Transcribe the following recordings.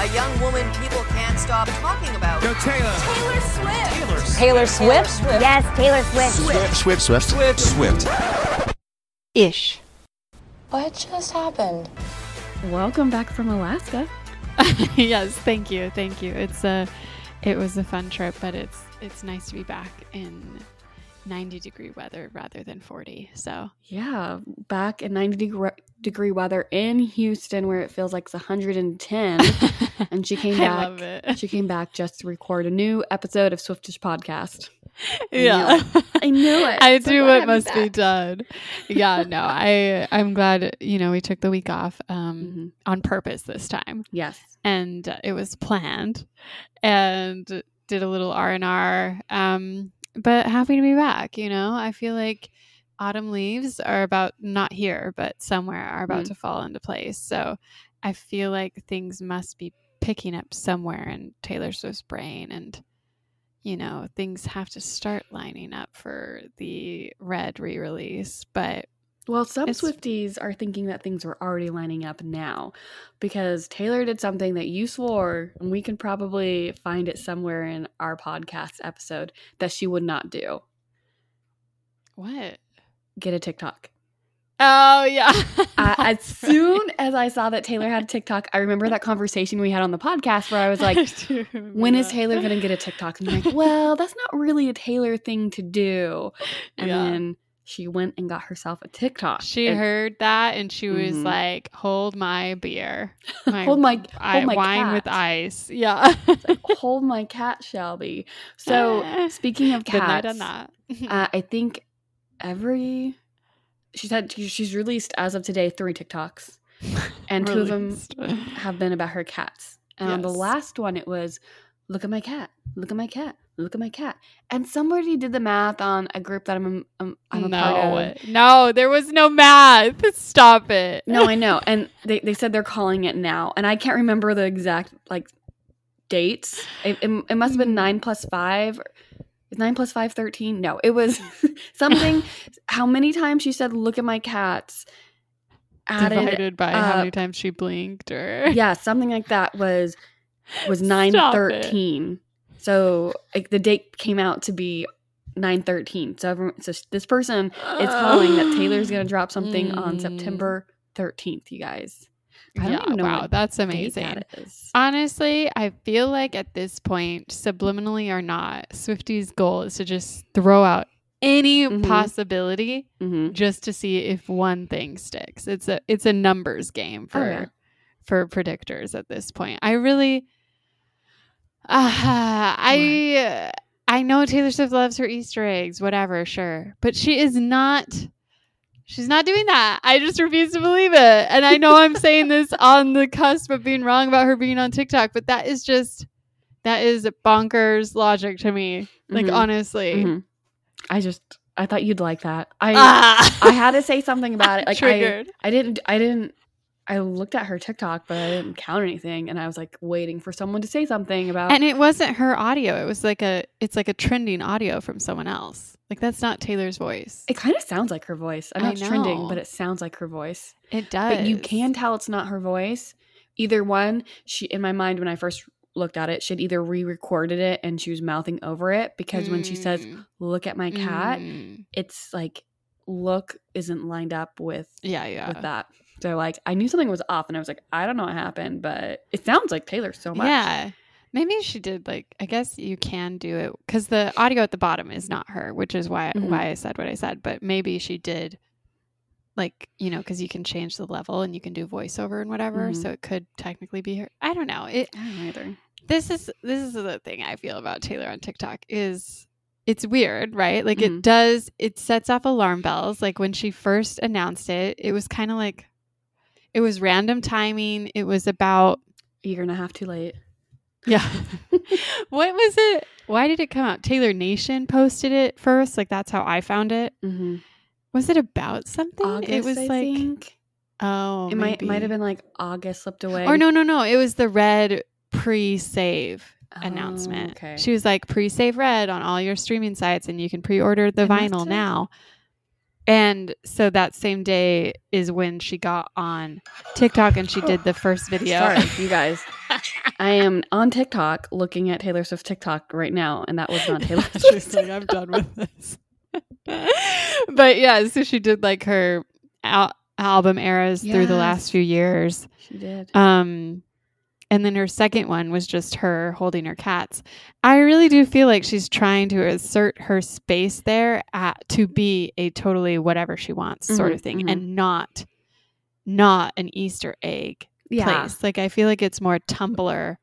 A young woman people can't stop talking about. Go Taylor. Taylor Swift. Taylor. Taylor Swift? Yes, Taylor Swift. Swift, Swift, Swift. Swift. Ish. What just happened? Welcome back from Alaska. yes, thank you, thank you. It's a, it was a fun trip, but it's it's nice to be back in 90 degree weather rather than 40. So Yeah, back in 90 degree, degree weather in Houston where it feels like it's 110. and she came I back. love it. She came back just to record a new episode of Swiftish Podcast. yeah, I knew it. I So do what must be done. Yeah, no, I I'm glad you know we took the week off um Mhm. on purpose this time. Yes. and it was planned and did a little r&r um, but happy to be back you know i feel like autumn leaves are about not here but somewhere are about Mm. to fall into place so i feel like things must be picking up somewhere in taylor swift's brain and you know things have to start lining up for the red re-release but Well, some It's- Swifties are thinking that things are already lining up now because Taylor did something that you swore, and we can probably find it somewhere in our podcast episode that she would not do. what Get a TikTok. oh yeah I, as soon as I saw that Taylor had a TikTok, I remember that conversation we had on the podcast where I was like, do remember when is. Taylor going to get a TikTok? And I'm like, well, that's not really a Taylor thing to do. And Yeah. then she went and got herself a TikTok. She And- heard that and she was Mhm. like, "Hold my beer, hold my I- hold my wine with ice." Yeah. hold my cat, Shelby. So speaking of cats, done that. uh, I think every she said she's released as of today three TikToks, and two of them have been about her cats. And on the last one, it was, "Look at my cat, look at my cat, look at my cat." And somebody did the math on a group that I'm um, I'm a no, part of. no, there was no math. Stop it. No, I know, and they they said they're calling it now, and I can't remember the exact like dates. It, it, it must have been nine plus five. Is nine plus five 13? No, it was something. how many times she said, "Look at my cats," added divided by how uh, many times she blinked, or yeah, something like that was was nine Stop it. So like the date came out to be nine thirteen. So everyone, so this person is calling that Taylor's gonna drop something on Mm. September thirteenth. You guys, I don't yeah, even know wow, that's amazing. that. Honestly, I feel like at this point, subliminally or not, Swifty's goal is to just throw out any Mhm. possibility hmm just to see if one thing sticks. It's a it's a numbers game for Oh, yeah. for predictors at this point. I really I I know Taylor Swift loves her Easter eggs, whatever, sure. But she is not she's not doing that. I just refuse to believe it. And I know I'm saying this on the cusp of being wrong about her being on TikTok, but that is just that is bonkers logic to me. Like Mhm. honestly. Mhm. I just I thought you'd like that. I Ah. I had to say something about it. Like I. I didn't I didn't I looked at her TikTok, but I didn't count anything, and I was like waiting for someone to say something about. and it wasn't her audio. It was like a it's like a trending audio from someone else. Like that's not Taylor's voice. it kind of sounds like her voice. I know I it's trending, but it sounds like her voice. It does. But you can tell it's not her voice. Either one, she in my mind when I first looked at it, she'd either re-recorded it and she was mouthing over it because when she says Mm, "look at my cat," mm. it's like look isn't lined up with Yeah, yeah. with that. So like I knew something was off, and I was like, I don't know what happened, but it sounds like Taylor so much. Yeah. Maybe she did like I guess you can do it cuz the audio at the bottom is not her, which is why Mhm. why I said what I said, but maybe she did like, you know, cuz you can change the level and you can do voiceover and whatever, Mhm. so it could technically be her. I don't know. It I don't either. this is this is the thing I feel about Taylor on TikTok is it's weird, right? Like Mhm. it does it sets off alarm bells. Like when she first announced it, it was kind of like it was random timing. It was about a Year and a half too late. yeah. what was it? Why did it come out? Taylor Nation posted it first. Like that's how I found it. Mm-hmm. Was it about something? August, it was I like think. oh, it might maybe. might have been like August slipped away. Or no, no, no. It was the red pre-save Oh, announcement. okay. She was like pre-save red on all your streaming sites and you can pre-order the I vinyl now. And so that same day is when she got on TikTok and she did the first video. Sorry, you guys. I am on TikTok looking at Taylor Swift TikTok right now, and that was not Taylor She's Swift. like, I'm done with this. but yeah, so she did like her al- album eras through the last few years. She did. Um, and then her second one was just her holding her cats. I really do feel like she's trying to assert her space there at, to be a totally whatever she wants sort Mhm, of thing, mhm. and not not an Easter egg Yeah. place. Like I feel like it's more Tumblr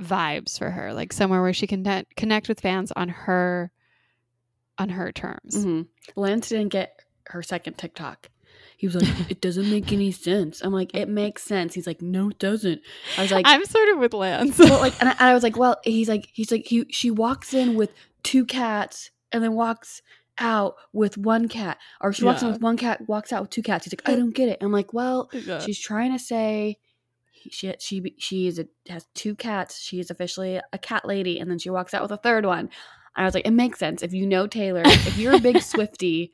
vibes for her, like somewhere where she can net- connect with fans on her on her terms. hmm Lance didn't get her second TikTok. He was like, "It doesn't make any sense." I'm like, "It makes sense." He's like, "No, it doesn't." I was like, I'm sort of with Lance. well, like, and I, and I was like, well, he's like, he's like, he, she walks in with two cats and then walks out with one cat, or she walks in with one cat, walks out with two cats. He's like, I don't get it. I'm like, well, Yeah. she's trying to say she she she is a, has two cats. She is officially a cat lady, and then she walks out with a third one. And I was like, it makes sense if you know Taylor. If you're a big Swifty,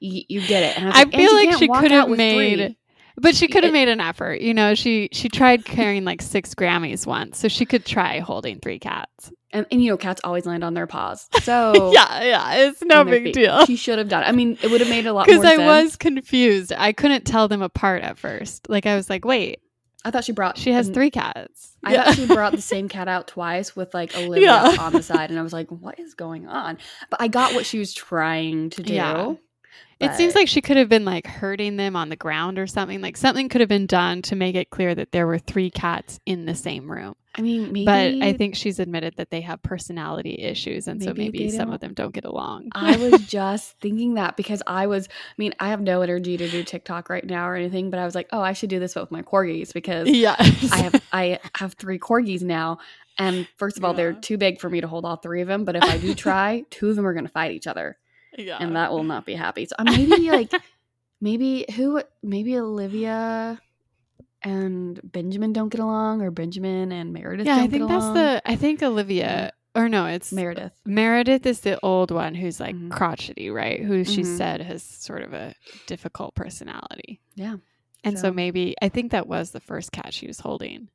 you, you get it. And I, I like, feel like she could have made three. but she could have made an effort. You know, she she tried carrying like six Grammys once, so she could try holding three cats. and, and you know cats always land on their paws. So yeah, yeah, it's no big feet. deal. She should have done. it. I mean, it would have made a lot more Because sense. I was confused. I couldn't tell them apart at first. Like I was like, wait, I thought she brought. she has an- three cats. I thought she brought the same cat out twice with like Olivia Yeah. on the side, and I was like, "What is going on?" But I got what she was trying to do. Yeah. It seems like she could have been like hurting them on the ground or something. Like something could have been done to make it clear that there were three cats in the same room. I mean, maybe. But I think she's admitted that they have personality issues, and so Maybe maybe some of them don't get along. I was just thinking that because I was. I mean, I have no energy to do TikTok right now or anything, but I was like, "Oh, I should do this with my corgis because yeah, I have I have three corgis now." And first of all, they're too big for me to hold all three of them. But if I do try, two of them are going to fight each other. Yeah. and that will not be happy. So uh, maybe like maybe who maybe Olivia and Benjamin don't get along, or Benjamin and Meredith. yeah, I think that's the. I think Olivia, or no, it's Meredith. Meredith is the old one who's like Mhm. crotchety, right? Who she Mhm. said has sort of a difficult personality. Yeah. And so So- maybe I think that was the first cat she was holding.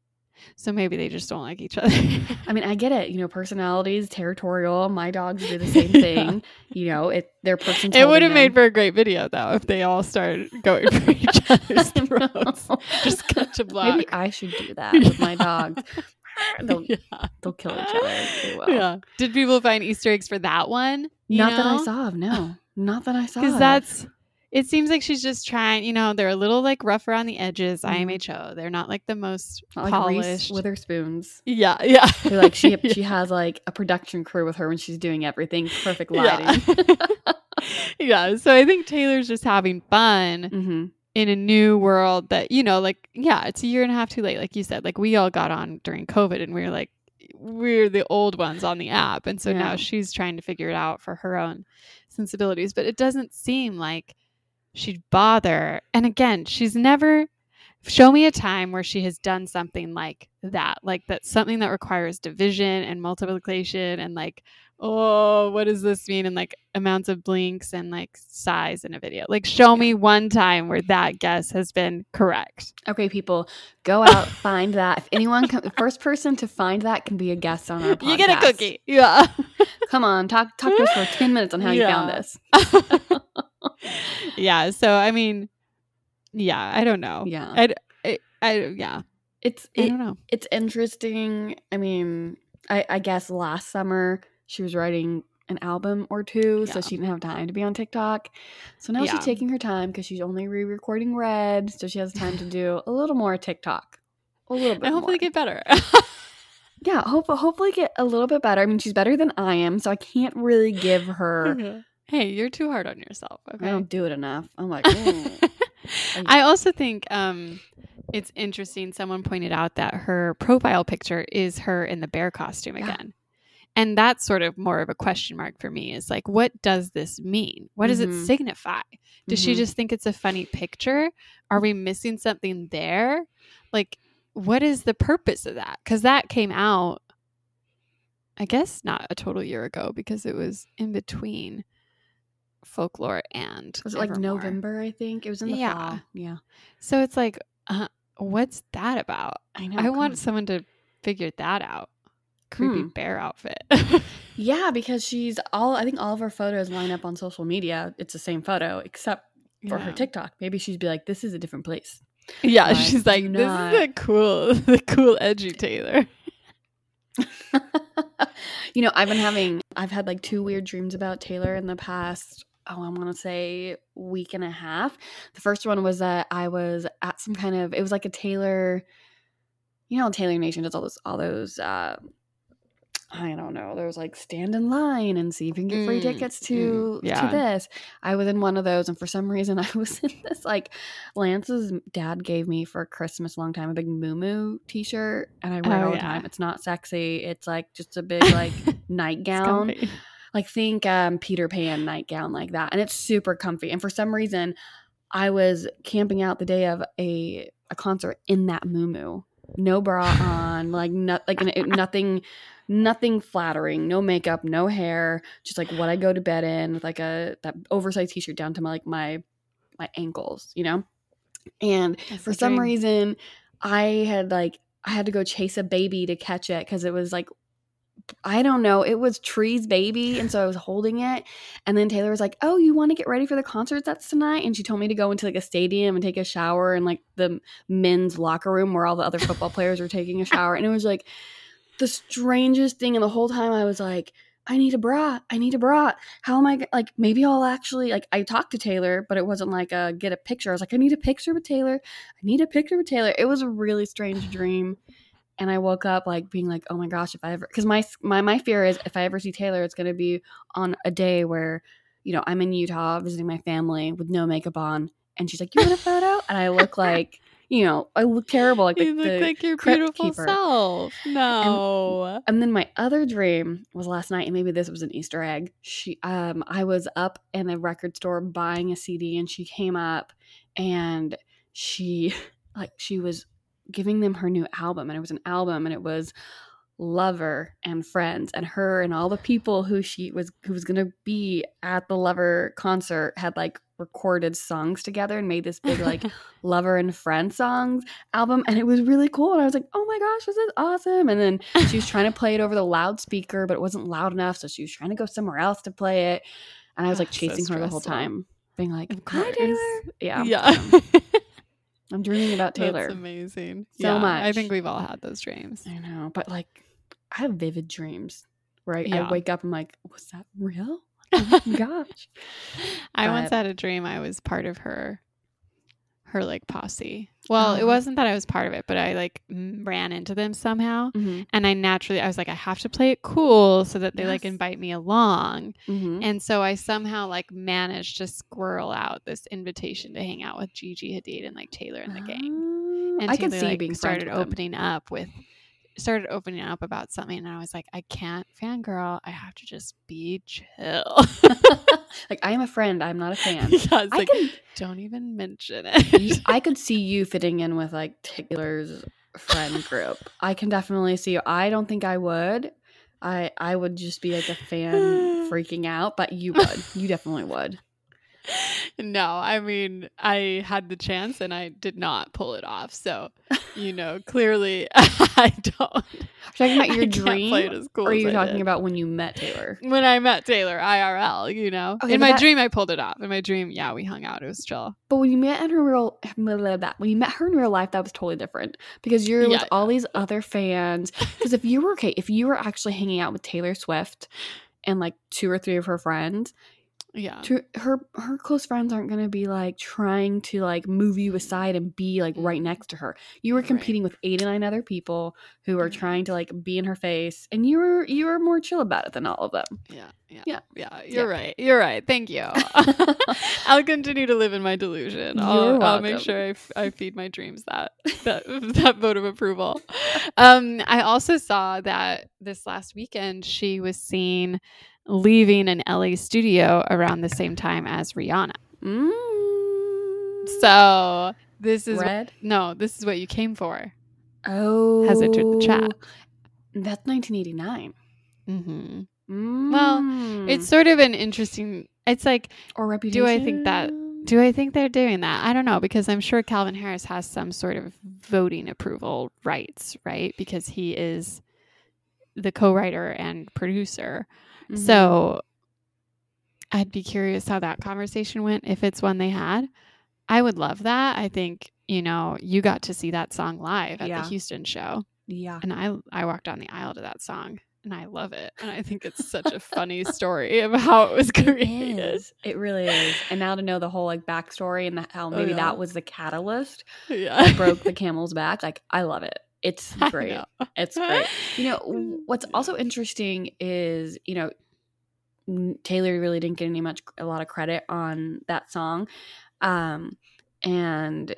So maybe they just don't like each other. I mean, I get it. You know, personalities, territorial. My dogs do the same Yeah. thing. You know, it their person. it would have made for a great video though if they all started going for each other's throats. Just cut to black. Maybe I should do that with my dogs. They'll yeah. they'll kill each other. They will. yeah. Did people find Easter eggs for that one? Not that I saw of. No, not that I saw. because that's it seems like she's just trying you know they're a little like rough around the edges imho they're not like the most Not like Reese polished Witherspoons. yeah yeah Who like she Yeah. she has like a production crew with her when she's doing everything. Perfect lighting. yeah so i think taylor's just having fun hmm in a new world that you know like yeah it's a year and a half too late like you said like we all got on during covid and we were like we're the old ones on the app and so Yeah. now she's trying to figure it out for her own sensibilities but it doesn't seem like she'd bother. And again she's never show me a time where she has done something like that like that's something that requires division and multiplication and like oh what does this mean? and like amounts of blinks and like size in a video. Like show me one time where that guess has been correct. Okay, people, go out find that. If anyone, the first person to find that can be a guest on our podcast. you get a cookie. Yeah. Come on, talk talk to us for ten minutes on how you found this. yeah so i mean yeah i don't know Yeah. i I, I yeah It's i don't know it's interesting. I mean, I, I guess last summer she was writing an album or two, so she didn't have time to be on TikTok. So now Yeah. she's taking her time because she's only re-recording Red, so she has time to do a little more TikTok. A little bit. and hopefully more. get better yeah, hope hopefully get a little bit better. I mean, she's better than I am, so I can't really give her. Uh-huh. Hey you're too hard on yourself okay I don't do it enough. I'm like, "Mm." I also think um, it's interesting. Someone pointed out that her profile picture is her in the bear costume Yeah. again. And that's sort of more of a question mark for me is like, what does this mean? What does Mhm. it signify? Does she Mhm. just think it's a funny picture? Are we missing something there? Like, what is the purpose of that? Because that came out, I guess, not a total year ago because it was in between folklore and was it like Evermore. November? I think it was in the Yeah. fall. Yeah. So it's like, uh, What's that about? I know. I want on. someone to figure that out. Creepy Hmm. bear outfit. Yeah, because she's all. I think all of her photos line up on social media. It's the same photo, except for her TikTok. Maybe she'd be like, "This is a different place." Yeah, Like, she's like, this not- is a cool, the cool edgy Taylor. you know, I've been having. I've had like two weird dreams about Taylor in the past. Oh, I want to say week and a half. The first one was that I was at some kind of. It was like a Taylor. You know, Taylor Nation does all those all those. Uh, I don't know. There was like stand in line and see if you can get free Mm, tickets mm, to yeah. to this. I was in one of those, and for some reason, I was in this like Lance's dad gave me for Christmas a long time a big muumuu T-shirt, and I wear it Oh, all the yeah. time. It's not sexy. It's like just a big like nightgown. Like think um, Peter Pan nightgown like that, and it's super comfy. And for some reason, I was camping out the day of a a concert in that Moo no bra on, like not like it- nothing, nothing flattering, no makeup, no hair, just like what I go to bed in with like a that oversized t-shirt down to my like my my ankles, you know. And That's for some reason, I had like I had to go chase a baby to catch it because it was like I don't know, it was Tree's baby, and so I was holding it, and then Taylor was like, "Oh, you want to get ready for the concert that's tonight?" And she told me to go into like a stadium and take a shower in like the men's locker room where all the other football players were taking a shower, and it was like the strangest thing. And the whole time I was like. I need a bra. I need a bra. How am I like? Maybe I'll actually like. I talked to Taylor, but it wasn't like a get a picture. I was like, I need a picture with Taylor. I need a picture with Taylor. It was a really strange dream, and I woke up like being like, oh my gosh, if I ever because my my my fear is if I ever see Taylor, it's gonna be on a day where you know I'm in Utah visiting my family with no makeup on, and she's like, you want a photo? And I look like you know I look terrible like the, you look the like your beautiful keeper. self. No. And then my other dream was last night, and maybe this was an Easter egg. She, um, I was up in a record store buying a CD, and she came up, and she, like, she was giving them her new album, and it was an album, and it was Lover and Friends, and her and all the people who she was who was gonna be at the Lover concert had like recorded songs together and made this big like Lover and Friend songs album and it was really cool and I was like oh my gosh this is awesome and then she was trying to play it over the loudspeaker but it wasn't loud enough so she was trying to go somewhere else to play it and I was like Ah, so chasing her the whole time being like Of hi course. Taylor yeah yeah. I'm dreaming about Taylor That's amazing. So Yeah, I think we've all had those dreams. I know but like I have vivid dreams where I, Yeah. I wake up I'm like was that real oh my gosh I once had a dream I was part of her her like posse. Well, it Oh. wasn't that I was part of it, but I like ran into them somehow. mm-hmm. And I naturally I was like I have to play it cool so that they like invite me along. Mm-hmm. And so I somehow like managed to squirrel out this invitation to hang out with Gigi Hadid and like Taylor and the gang. And I could Taylor, see like, being started opening up with started opening up about something and I was like, I can't fangirl. I have to just be chill. like I am a friend. I'm not a fan. yeah, I like, can don't even mention it. I could see you fitting in with like Taylor's friend group. I can definitely see you. I don't think I would. I I would just be like a fan freaking out, but you would. You definitely would. No, I mean, I had the chance and I did not pull it off. So, you know, clearly I don't. Are talking about your it dream? cool or are you I talking did. about when you met Taylor? when I met Taylor IRL, you know. Okay, in my that- dream I pulled it off. In my dream, yeah, we hung out. It was chill. But when you met in her real when you met her in real life, that was totally different because you're with Yeah, all these other fans. Because if you were okay, if you were actually hanging out with Taylor Swift and like two or three of her friends, Yeah. to her her close friends aren't going to be like trying to like move you aside and be like right next to her you were Right. competing with eight and nine other people who are Mhm. trying to like be in her face and you were you were more chill about it than all of them Yeah, yeah, Yeah. yeah. You're right. You're right. Thank you. I'll continue to live in my delusion. I'll, I'll make sure I, f- I feed my dreams that that that vote of approval. Um, I also saw that this last weekend she was seen leaving an LA studio around the same time as Rihanna. mm. So this is red no, this is what you came for. oh Has entered the chat. that's 1989 Mm-hmm. mm. Well, It's sort of an interesting. It's like or reputation do I think that Do I think they're doing that? I don't know because I'm sure Calvin Harris has some sort of voting approval rights, right? Because he is the co-writer and producer. Mhm. So I'd be curious how that conversation went if it's one they had. I would love that. I think, you know, you got to see that song live at Yeah. the Houston show yeah. and I I walked down the aisle to that song and I love it. And I think it's such a funny story of how it was created. is. It really is. And now to know the whole like backstory and the, how maybe yeah. that was the catalyst Yeah. that broke the camel's back, like I love it. It's great. It's great. You know, what's also interesting is, you know, Taylor really didn't get any much a lot of credit on that song. Um and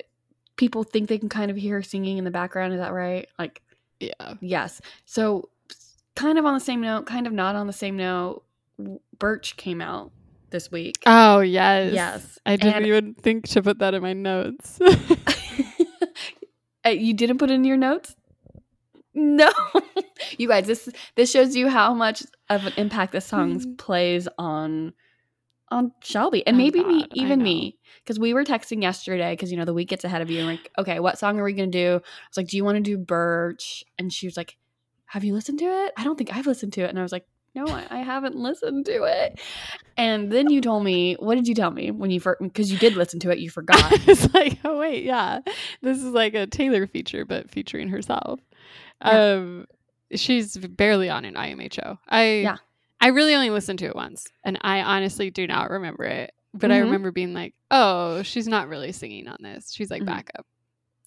people think they can kind of hear her singing in the background, is that right? Like Yeah. yes. So kind of on the same note, kind of not on the same note, Birch came out this week. Oh yes. Yes. I didn't And- even think to put that in my notes. Uh, you didn't put it in your notes? No. you guys, this this shows you how much of an impact this song Mhm. plays on on Shelby and Oh, maybe me, God, I even me, because we were texting yesterday because you know the week gets ahead of you and like, okay, what song are we gonna do? I was like, do you want to do Birch? And she was like, have you listened to it? I don't think I've listened to it. And I was like, no, I, I haven't listened to it. And then you told me, what did you tell me when you first? Because you did listen to it, you forgot. it's like, oh wait, yeah. This is like a Taylor feature, but featuring herself. Yeah. Um she's barely on an IMHO. I Yeah. I really only listened to it once, and I honestly do not remember it. But I Mhm. remember being like, "Oh, she's not really singing on this. She's like Mhm. backup."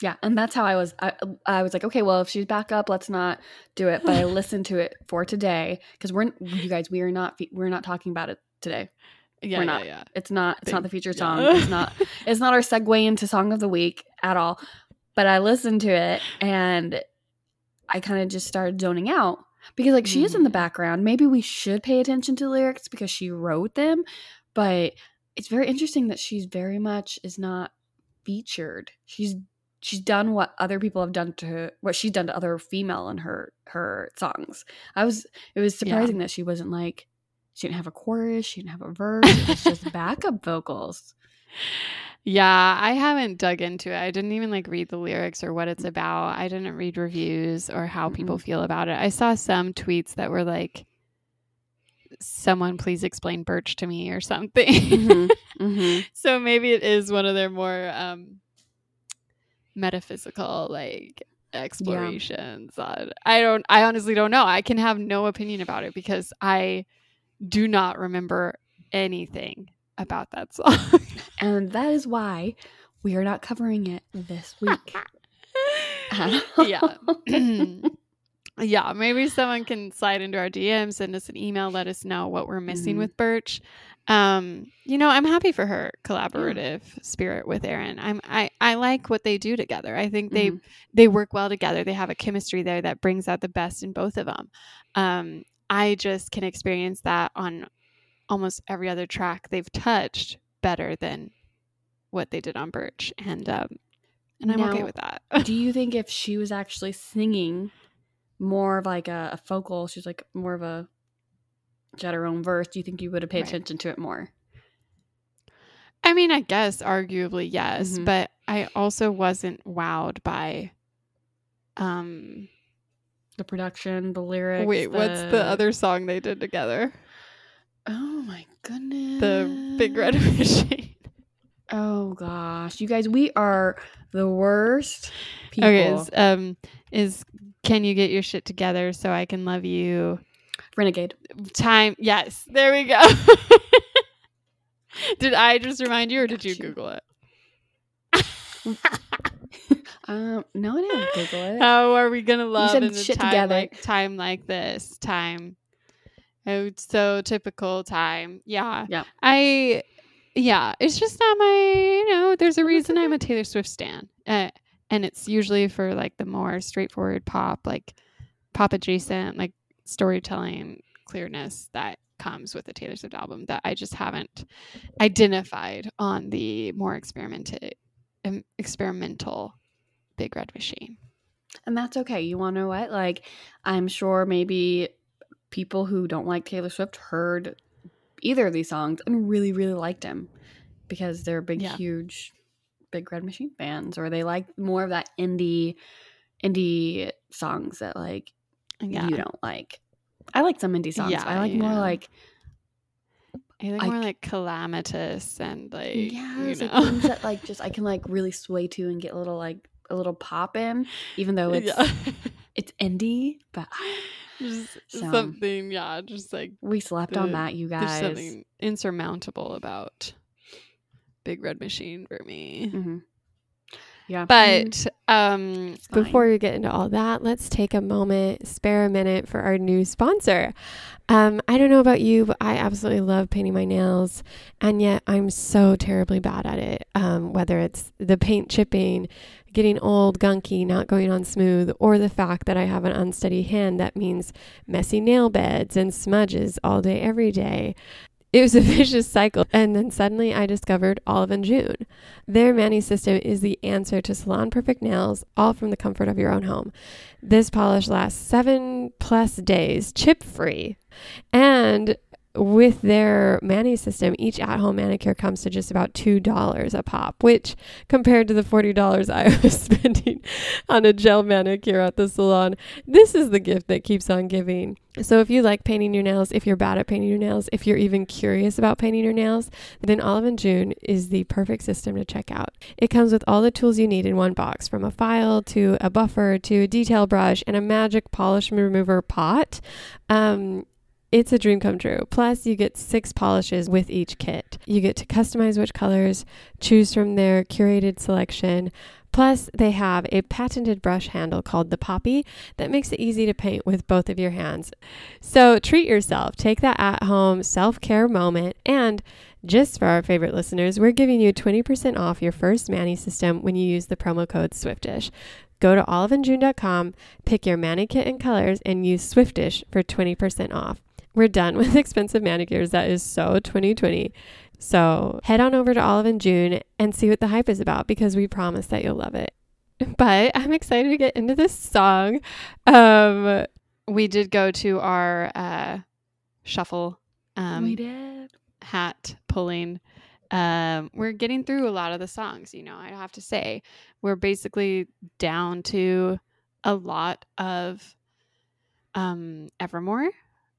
Yeah, and that's how I was. I, I was like, okay, well, if she's back up, let's not do it. But I listened to it for today because we're you guys, we are not we're not talking about it today. Yeah, We're yeah, not. yeah. It's not. It's not the Thank- featured yeah. song. It's not. It's not our segue into song of the week at all. But I listened to it and I kind of just started zoning out because like she is in the Mhm. background. Maybe we should pay attention to lyrics because she wrote them, but it's very interesting that she's very much is not featured. She's she's done what other people have done to her, what she's done to other female in her her songs. I was it was Yeah. surprising that she wasn't like she didn't have a chorus, she didn't have a verse, it was just backup vocals. Yeah, I haven't dug into it. I didn't even like read the lyrics or what it's about. I didn't read reviews or how people feel about it. I saw some tweets that were like, someone please explain Birch to me or something. Mhm, mhm. so maybe it is one of their more um, metaphysical like explorations on I don't I honestly don't know. I can have no opinion about it because I do not remember anything about that song. And that is why we are not covering it this week. yeah. yeah, maybe someone can slide into our DM, send us an email, let us know what we're missing Mhm. with Birch. Um, you know, I'm happy for her collaborative spirit with Aaron. I'm I I like what they do together. I think they Mhm. they work well together. They have a chemistry there that brings out the best in both of them. Um, I just can experience that on almost every other track they've touched better than what they did on Birch, and um, and I'm okay with that. Do you think if she was actually singing more of like a, a focal, she's like more of a she had her own verse, do you think you would have paid Right. attention to it more? I mean, I guess arguably yes, Mhm. but I also wasn't wowed by. Um, The production, the lyrics. wait, what's the other song they did together? Oh my goodness. The Big Red Machine. Oh gosh. You guys, we are the worst people. Okay, is, um, is can you get your shit together so I can love you? Renegade. Time. Yes, there we go. did I just remind you, or did you you. Google it? Um, no, I didn't Google it. How are we gonna love in a shit time together. like time like this? Time. Oh, it's so typical time. Yeah. Yeah. I. Yeah, it's just not my. You know, there's a reason I'm a Taylor Swift stan, uh, and it's usually for like the more straightforward pop, like pop adjacent, like storytelling clearness that comes with the Taylor Swift album that I just haven't identified on the more experimental, um, experimental Big Red Machine. And that's okay. You want to know what? Like, I'm sure maybe people who don't like Taylor Swift heard either of these songs and really, really liked him. because they're big, Yeah. huge, big Red Machine fans, or they like more of that indie, indie songs that like Yeah. you don't like. I like some indie songs. Yeah, I like more like I think I more like calamitous and like yeah, you like things that like just I can like really sway to and get a little like a little pop in, even though it's yeah. It's indie. But just So- something, yeah, just like we slept on that, you there's guys. something insurmountable about Big Red Machine for me. Mhm. Yeah, But um. Before we get into all that, let's take a moment, spare a minute for our new sponsor. Um, I don't know about you, but I absolutely love painting my nails, and yet I'm so terribly bad at it. Um, whether it's the paint chipping, getting old, gunky, not going on smooth, or the fact that I have an unsteady hand that means messy nail beds and smudges all day, every day. It was a vicious cycle. And then suddenly I discovered Olive and June. Their Mani system is the answer to salon perfect nails, all from the comfort of your own home. This polish lasts seven plus days, chip free. And with their Mani system, each at home manicure comes to just about $2 a pop, which compared to the $40 I was spending on a gel manicure at the salon, this is the gift that keeps on giving. So if you like painting your nails, if you're bad at painting your nails, if you're even curious about painting your nails, then Olive and June is the perfect system to check out. It comes with all the tools you need in one box, from a file to a buffer to a detail brush and a magic polish remover pot. Um, it's a dream come true. Plus, you get six polishes with each kit. You get to customize which colors, choose from their curated selection. Plus, they have a patented brush handle called the Poppy that makes it easy to paint with both of your hands. So, treat yourself, take that at home self care moment, and just for our favorite listeners, we're giving you 20% off your first Mani system when you use the promo code Swiftish. Go to oliveandjune.com, pick your Mani kit and colors, and use Swiftish for 20% off. We're done with expensive manicures. That is so 2020. So head on over to Olive and June and see what the hype is about because we promise that you'll love it. But I'm excited to get into this song. Um, we did go to our uh shuffle um we did. hat pulling. Um, we're getting through a lot of the songs, you know, I have to say. We're basically down to a lot of um, Evermore.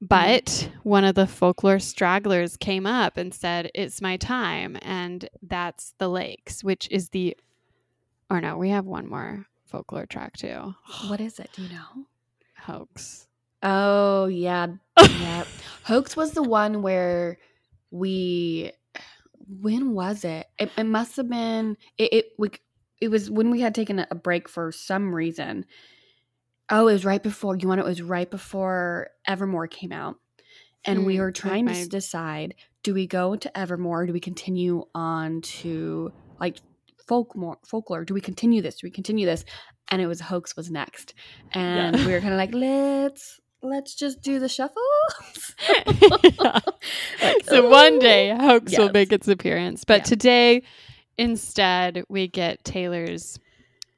Mm-hmm. But one of the folklore stragglers came up and said, It's my time. And that's The Lakes, which is the, or no, we have one more folklore track too. What is it? Do you know? Hoax. Oh yeah, yeah. Hoax was the one where we. When was it? It, it must have been. It, it we, it was when we had taken a break for some reason. Oh, it was right before. You want it was right before Evermore came out, and we Hmm, were like trying to decide: do we go to Evermore? Do we continue on to like folklore? Folklore? Do we continue this? Do we continue this? And it was Hoax was next, and we were kind of like, let's let's just do the shuffle. Like, so one day hoax will make its appearance but Yeah. today instead we get taylor's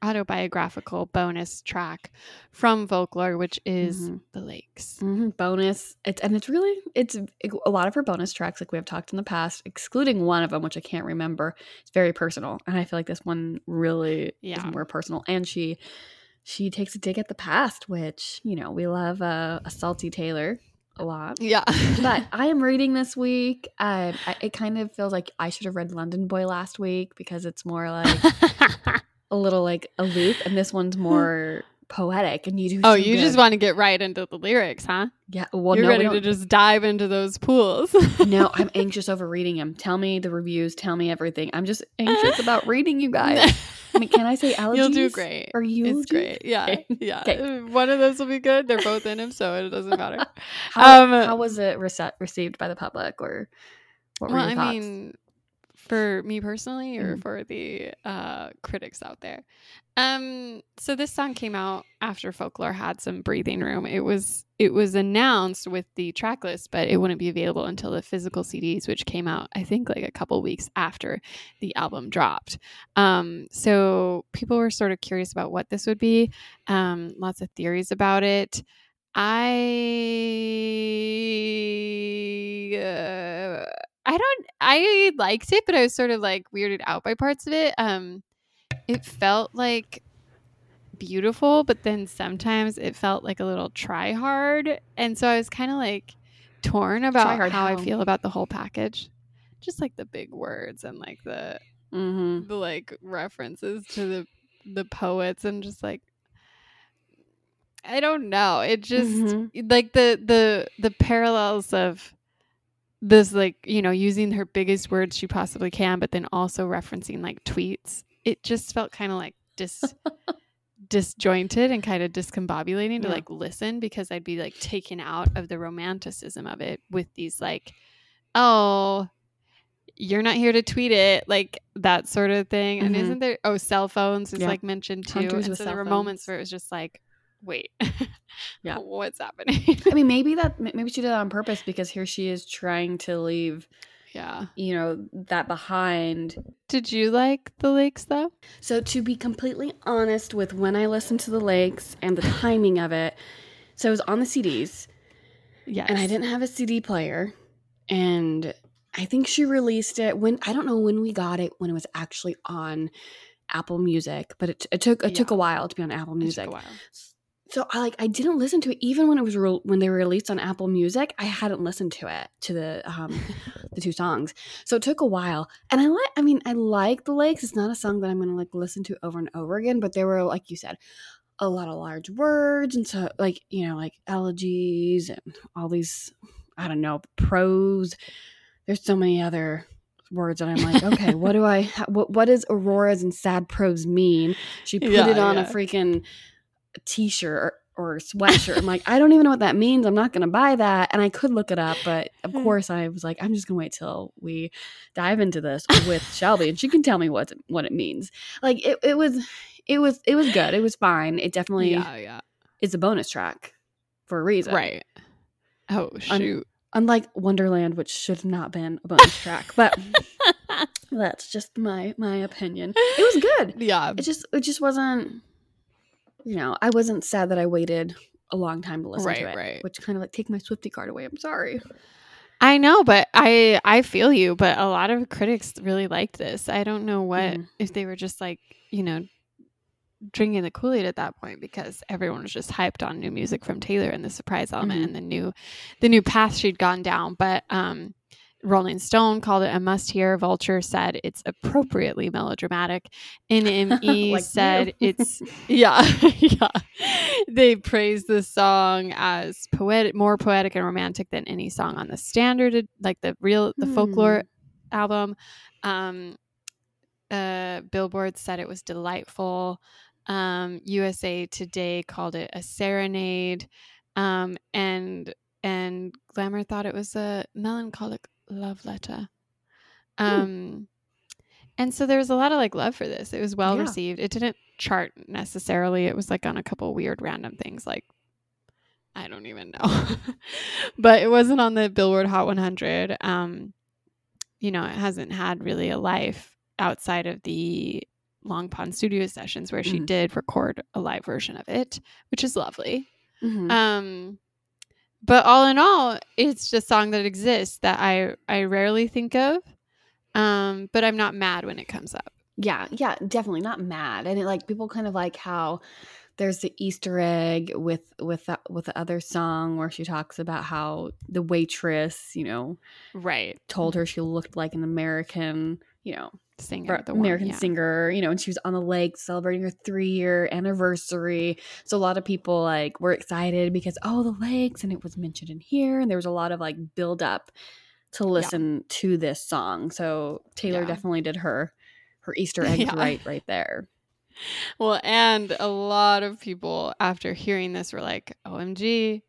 autobiographical bonus track from folklore which is Mhm. the lakes Mhm, bonus. It's and it's really it's a lot of her bonus tracks, like we have talked in the past, excluding one of them, which I can't remember. It's very personal, and I feel like this one really Yeah. is more personal. And she she takes a dig at the past, which you know we love uh, a salty Taylor a lot. yeah But I am reading this week. Um, I, it kind of feels like I should have read London Boy last week because it's more like a little like aloof, and this one's more poetic. And you do. oh you just want to get right into the lyrics huh yeah. Well, you're no, we ready to just dive into those pools no, I'm anxious over reading them. Tell me the reviews. Tell me everything. I'm just anxious about reading you guys. I mean, can I say allergies? You'll do great. Or you? It's great. Yeah. Okay. Yeah. Okay. One of those will be good. They're both in him, so it doesn't matter. How, Um, how was it rece- received by the public, or what were well, your I thoughts? mean, for me personally, or Mhm. for the uh, critics out there. Um, so this song came out after Folklore had some breathing room. It was it was announced with the track list, but it wouldn't be available until the physical CDs, which came out I think like a couple weeks after the album dropped. Um, so people were sort of curious about what this would be. Um, lots of theories about it. I uh, I don't I liked it, but I was sort of like weirded out by parts of it. Um it felt like beautiful, but then sometimes it felt like a little try hard. And so I was kind of like torn about how I feel about the whole package. Just like the big words and like the Mm-hmm. the like references to the the poets and just like I don't know. It just Mhm. like the the the parallels of this like, you know, using her biggest words she possibly can, but then also referencing like tweets. It just felt kind of like dis disjointed and kind of discombobulating to Yeah. like listen because I'd be like taken out of the romanticism of it with these like, oh, you're not here to tweet it, like that sort of thing. And Mhm. isn't there oh cell phones is Yeah. like mentioned too. Hunters and so there were moments where it was just like, wait, Yeah. what's happening? I mean, maybe that maybe she did that on purpose because here she is trying to leave, yeah. you know, that behind. Did you like the lakes though? So to be completely honest with when I listened to the lakes and the timing of it, so it was on the CDs Yes. and I didn't have a CD player, and I think she released it when I don't know when we got it when it was actually on Apple Music, but it, it took it took a while to be on Apple It took Music. So I like I didn't listen to it even when it was re- when they were released on Apple Music. I hadn't listened to it to the um the two songs. So it took a while. And I like I mean I like The Lakes. It's not a song that I'm going to like listen to over and over again, but there were like you said a lot of large words and so like, you know, like elegies and all these I don't know, prose. There's so many other words that I'm like, okay, what do I what what does auroras and sad prose mean? She put Yeah, it on a yeah. T-shirt or, or sweatshirt. I'm like, I don't even know what that means. I'm not going to buy that. And I could look it up, but of Hmm. course I was like, I'm just going to wait till we dive into this with Shelby and she can tell me what what it means. Like it, it was it was it was good. It was fine. It definitely Yeah, yeah. is a bonus track for a reason. Right. Oh shoot. Unlike Wonderland, which should have not been a bonus track, but that's just my my opinion. It was good. yeah. It just it just wasn't you know, I wasn't sad that I waited a long time to listen Right, to it. right. Which kind of like take my Swifty card away. I'm sorry. I know, but I I feel you, but a lot of critics really liked this. I don't know what Mhm. if they were just like, you know, drinking the Kool-Aid at that point because everyone was just hyped on new music from Taylor and the surprise element Mhm. and the new the new path she'd gone down. But um Rolling Stone called it a must hear. Vulture said it's appropriately melodramatic. NME Like said it's yeah, yeah. They praised the song as poetic, more poetic and romantic than any song on the standard, like the real, the folklore album. Um, uh, Billboard said it was delightful. Um, USA Today called it a serenade, um, and and Glamour thought it was a melancholic love letter. Um, and so there was a lot of like love for this. It was well Yeah. received. It didn't chart necessarily. It was like on a couple weird random things like I don't even know. but it wasn't on the Billboard Hot 100. Um you know, it hasn't had really a life outside of the Long Pond studio sessions where she Mhm. did record a live version of it, which is lovely. Mhm. Um, but all in all, it's just a song that exists that I I rarely think of. Um, but I'm not mad when it comes up. yeah, yeah, definitely not mad. And it, like people kind of like how there's the Easter egg with with that with the other song where she talks about how the waitress, you know, Right. told her she looked like an American, you know, Singer. The one, American yeah. singer, you know, and she was on the lake celebrating her three year anniversary. So a lot of people like were excited because oh the lakes and it was mentioned in here and there was a lot of like build up to listen to this song. So Taylor Yeah. definitely did her her Easter egg Yeah. right right there. Well, and a lot of people after hearing this were like, OMG,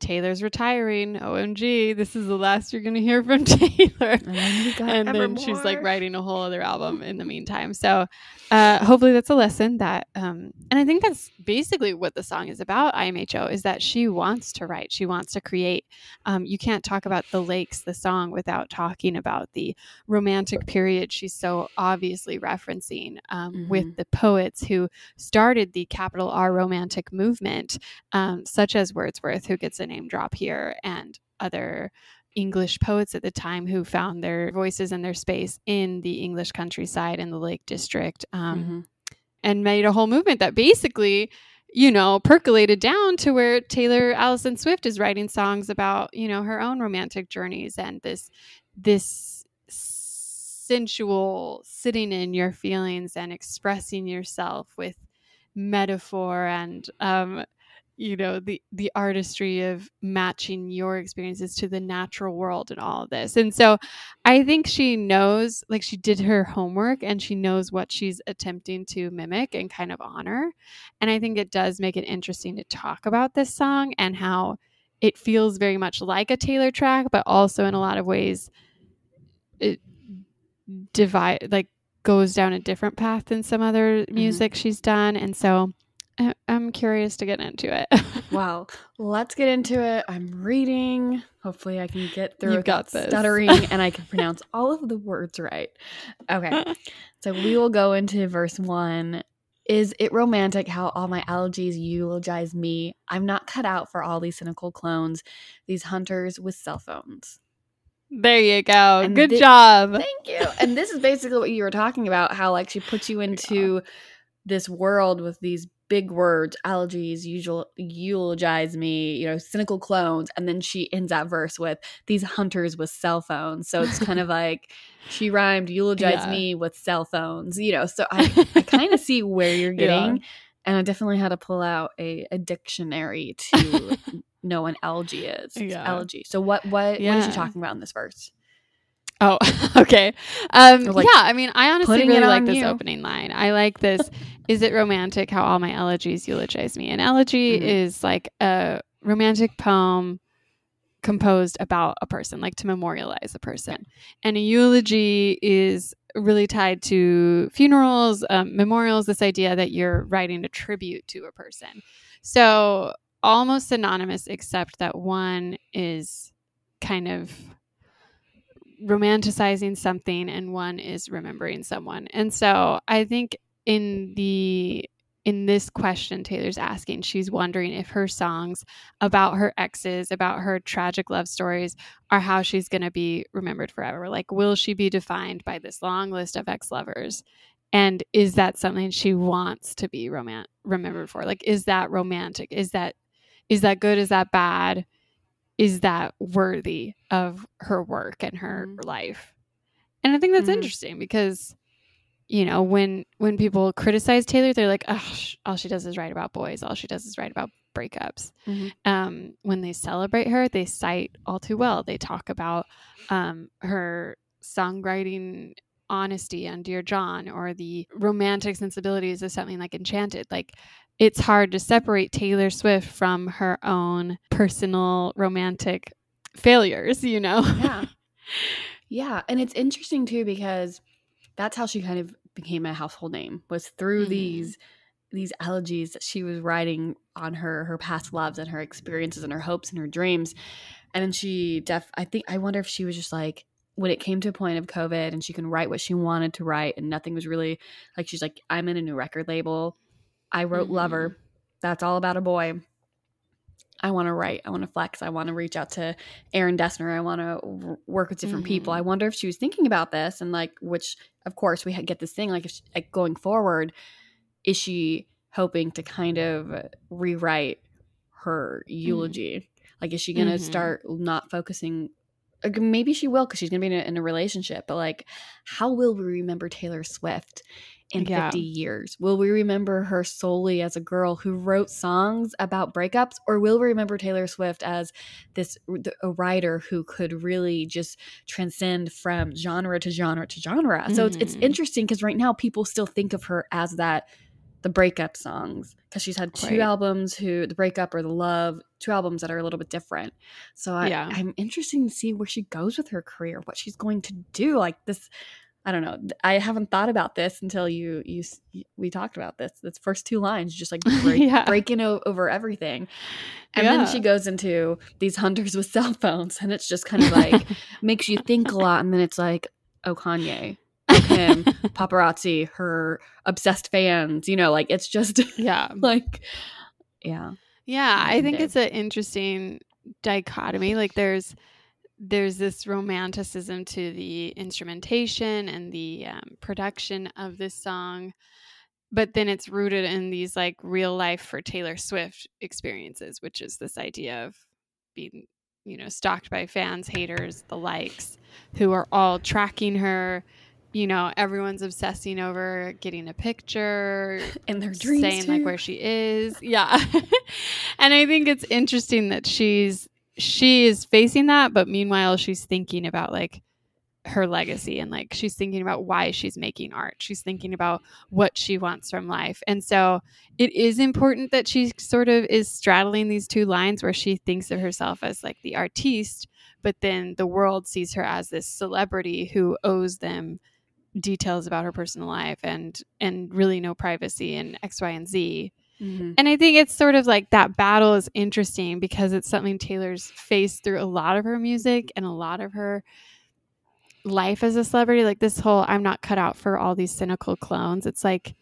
Taylor's retiring. OMG, this is the last you're going to hear from Taylor. And then we got and then she's like writing a whole other album in the meantime. So uh, hopefully that's a lesson that, um, and I think that's basically what the song is about. IMHO is that she wants to write, she wants to create. Um, you can't talk about the lakes, the song, without talking about the romantic period she's so obviously referencing um, with the poets who started the capital R romantic movement, um, such as Wordsworth, who gets a name drop here, and other English poets at the time who found their voices and their space in the English countryside in the Lake District, um, Mhm. and made a whole movement that basically, you know, percolated down to where Taylor Allison Swift is writing songs about, you know, her own romantic journeys and this this sensual sitting in your feelings and expressing yourself with metaphor and um you know the the artistry of matching your experiences to the natural world and all of this. And so i think she knows like she did her homework and she knows what she's attempting to mimic and kind of honor. And i think it does make it interesting to talk about this song and how it feels very much like a taylor track but also in a lot of ways it divide like goes down a different path than some other mm-hmm. music she's done. And so i'm curious to get into it well, Let's get into it. I'm reading. Hopefully, I can get through You've without got this. stuttering and I can pronounce all of the words right. Okay. So we will go into verse one. Is it romantic how all my elegies eulogize me? I'm not cut out for all these cynical clones, these hunters with cell phones. there you go And good thi- job Thank you. And this is basically what you were talking about how, like, she puts you into this world with these big words elegies, usual, eulogize me, you know, cynical clones. And then she ends that verse with these hunters with cell phones. So it's kind of like she rhymed eulogize Yeah. me with cell phones, you know. So I, I kind of see where you're Yeah. getting. And I definitely had to pull out a, a dictionary to know what algae is. It's Yeah. Algae. So what what what is she talking about in this verse? Oh, okay. Um, like, yeah, I mean, I honestly really like this you. opening line. I like this. is it romantic how all my elegies eulogize me? An elegy Mhm. is like a romantic poem composed about a person, like to memorialize a person. And a eulogy is really tied to funerals, um, memorials, this idea that you're writing a tribute to a person. So almost synonymous, except that one is kind of romanticizing something and one is remembering someone. And so I think in the in this question Taylor's asking, she's wondering if her songs about her exes, about her tragic love stories are how she's going to be remembered forever. Like will she be defined by this long list of ex-lovers? And is that something she wants to be roman- remembered for? Like is that romantic? Is that is that good? Is that bad? Is that worthy of her work and her Mhm. life? And I think that's Mhm. interesting because you know when when people criticize Taylor, they're like, "Oh, sh- all she does is write about boys. All she does is write about breakups." Mhm. Um, when they celebrate her, they cite all too well. They talk about um, her songwriting honesty on Dear John or the romantic sensibilities of something like Enchanted. Like it's hard to separate Taylor Swift from her own personal romantic failures, you know? yeah yeah and it's interesting too because that's how she kind of became a household name was through Mhm. these these elegies that she was writing on her her past loves and her experiences and her hopes and her dreams and then she def i think i wonder if she was just like when it came to a point of covid and she can write what she wanted to write and nothing was really like she's like i'm in a new record label i wrote Mhm. lover that's all about a boy I want to write. I want to flex. I want to reach out to Aaron Dessner. I want to work with different people. Mhm. I wonder if she was thinking about this and like, which of course we get this thing like, if she, like going forward, is she hoping to kind of rewrite her eulogy? Like, is she going to Mhm. start not focusing? like, Maybe she will because she's going to be in a, in a relationship. But like, how will we remember Taylor Swift in Yeah. 50 years? Will we remember her solely as a girl who wrote songs about breakups, or will we remember Taylor Swift as this a writer who could really just transcend from genre to genre to genre? So it's it's Mhm. interesting because right now people still think of her as that the breakup songs because she's had two Right. albums who the breakup or the love two albums that are a little bit different so I, Yeah. i'm interested to see where she goes with her career what she's going to do like this i don't know i haven't thought about this until you you we talked about this this first two lines just like break, Yeah. breaking o- over everything and then she goes into these hunters with cell phones and it's just kind of like makes you think a lot and then it's like oh kanye kim paparazzi her obsessed fans you know like it's just yeah. like yeah Yeah, I think it's an interesting dichotomy. Like there's there's this romanticism to the instrumentation and the um, production of this song but then it's rooted in these like real life for Taylor Swift experiences, which is this idea of being, you know, stalked by fans, haters, the likes, who are all tracking her. You know, everyone's obsessing over getting a picture in their dreams, saying like where she is. Yeah, and I think it's interesting that she's she is facing that, but meanwhile she's thinking about like her legacy and like she's thinking about why she's making art. She's thinking about what she wants from life. And so it is important that she sort of is straddling these two lines where she thinks of herself as like the artiste, but then the world sees her as this celebrity who owes them details about her personal life and and really no privacy and X, Y, and Z. Mhm. And I think it's sort of like that battle is interesting because it's something Taylor's faced through a lot of her music and a lot of her life as a celebrity. Like this whole I'm not cut out for all these cynical clones. It's like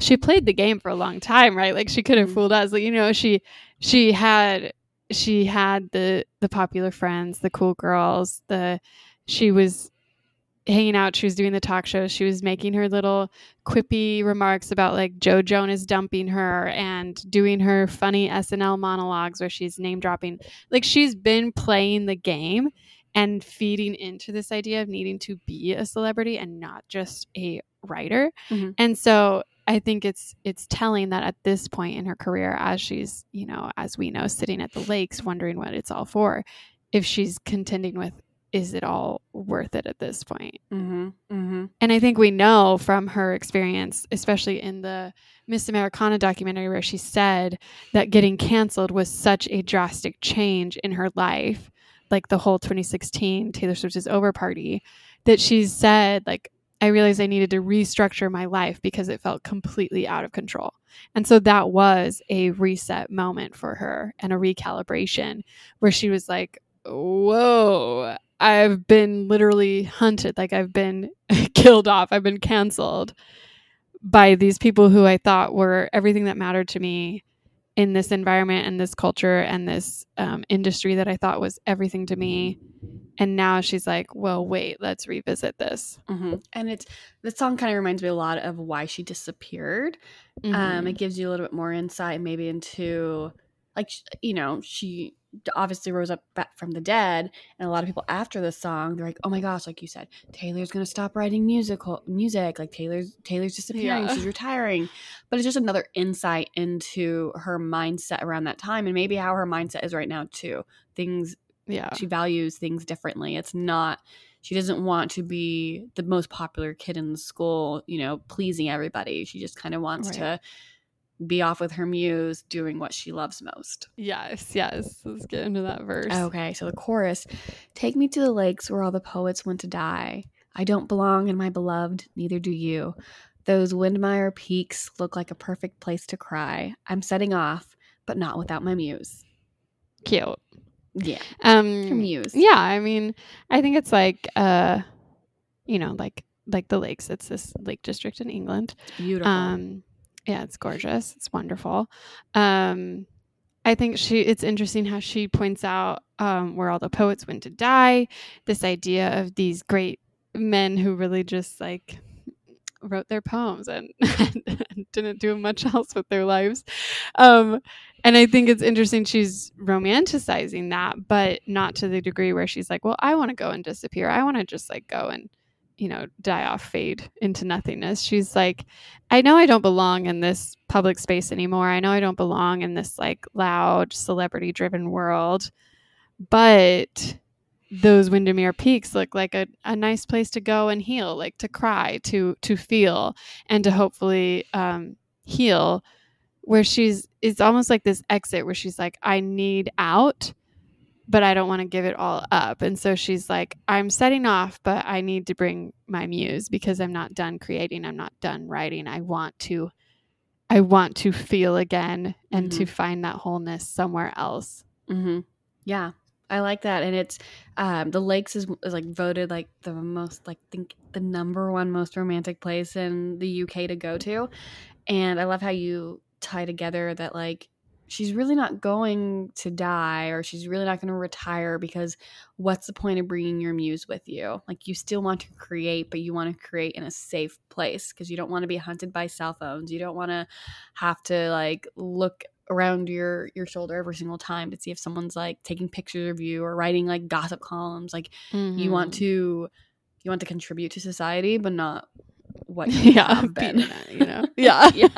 she played the game for a long time, right? Like she could have Mhm. fooled us. Like, you know, she she had she had the the popular friends, the cool girls, the she was hanging out, she was doing the talk shows, she was making her little quippy remarks about like Joe Jonas dumping her and doing her funny SNL monologues where she's name dropping. Like she's been playing the game and feeding into this idea of needing to be a celebrity and not just a writer. Mhm. And so I think it's it's telling that at this point in her career as she's, you know, as we know sitting at the lakes wondering what it's all for, if she's contending with is it all worth it at this point? Mhm. Mhm. And I think we know from her experience, especially in the Miss Americana documentary, where she said that getting canceled was such a drastic change in her life, like the whole 2016 Taylor Swift's over party, that she said, like, I realized I needed to restructure my life because it felt completely out of control. And so that was a reset moment for her and a recalibration where she was like, whoa, I've been literally hunted. Like I've been killed off. I've been canceled by these people who I thought were everything that mattered to me in this environment and this culture and this um, industry that I thought was everything to me. And now she's like, well, wait, let's revisit this. Mhm. And it's the song kind of reminds me a lot of why she disappeared. Um, Mhm. it gives you a little bit more insight, maybe into like you know she obviously rose up from the dead, and a lot of people after the song they're like, oh my gosh, like you said, Taylor's gonna stop writing musical music. Like Taylor's Taylor's disappearing. Yeah. She's retiring. But it's just another insight into her mindset around that time, and maybe how her mindset is right now too. Things yeah. she values things differently. It's not she doesn't want to be the most popular kid in the school, you know, pleasing everybody. She just kind of wants Right. to be off with her muse doing what she loves most. Yes, yes. Let's get into that verse. Okay, so the chorus Take me to the lakes where all the poets went to die. I don't belong in my beloved, neither do you. Those Windermere peaks look like a perfect place to cry. I'm setting off, but not without my muse. Cute. Yeah, Um, her muse. Yeah, I mean, I think it's like uh you know, like like the lakes. It's this lake district in England. Beautiful. Um yeah, it's gorgeous. It's wonderful. Um I think she it's interesting how she points out um where all the poets went to die, this idea of these great men who really just like wrote their poems and, didn't do much else with their lives. Um and I think it's interesting she's romanticizing that, but not to the degree where she's like, well, I want to go and disappear. I want to just like go and, you know, die off, fade into nothingness. She's like, I know I don't belong in this public space anymore. I know I don't belong in this like loud, celebrity driven world, but those Windermere Peaks look like a, a nice place to go and heal, like to cry, to to feel, and to hopefully um, heal where she's it's almost like this exit where she's like i need out but i don't want to give it all up. And so she's like i'm setting off but i need to bring my muse because i'm not done creating i'm not done writing. I want to i want to feel again and to find that wholeness somewhere else. Mm-hmm. Yeah, I like that, and it's um, the lakes is, is like voted like the most like think the number one most romantic place in the UK to go to, and I love how you tie together that like she's really not going to die or she's really not going to retire because what's the point of bringing your muse with you like you still want to create but you want to create in a safe place because you don't want to be hunted by cell phones you don't want to have to like look around your your shoulder every single time to see if someone's like taking pictures of you or writing like gossip columns like you want Mhm. to you want to contribute to society but not what you yeah, have been you know. Yeah. yeah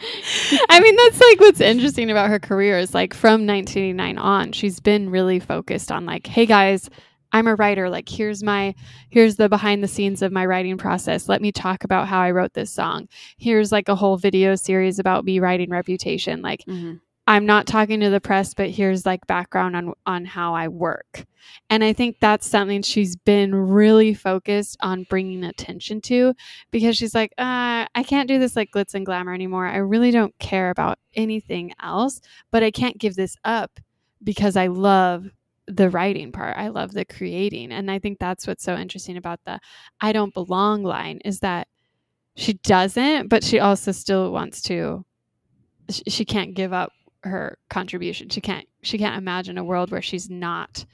I mean, that's like what's interesting about her career is like from 1989 on, she's been really focused on like, hey guys, I'm a writer. Like, here's my, here's the behind the scenes of my writing process. Let me talk about how I wrote this song. Here's like a whole video series about me writing Reputation. Like, Mhm. I'm not talking to the press, but here's like background on on how I work. And I think that's something she's been really focused on bringing attention to because she's like, uh, I can't do this like glitz and glamour anymore. I really don't care about anything else, but I can't give this up because I love the writing part. I love the creating. And I think that's what's so interesting about the I don't belong line is that she doesn't, but she also still wants to she can't give up her contribution. She can't she can't imagine a world where she's not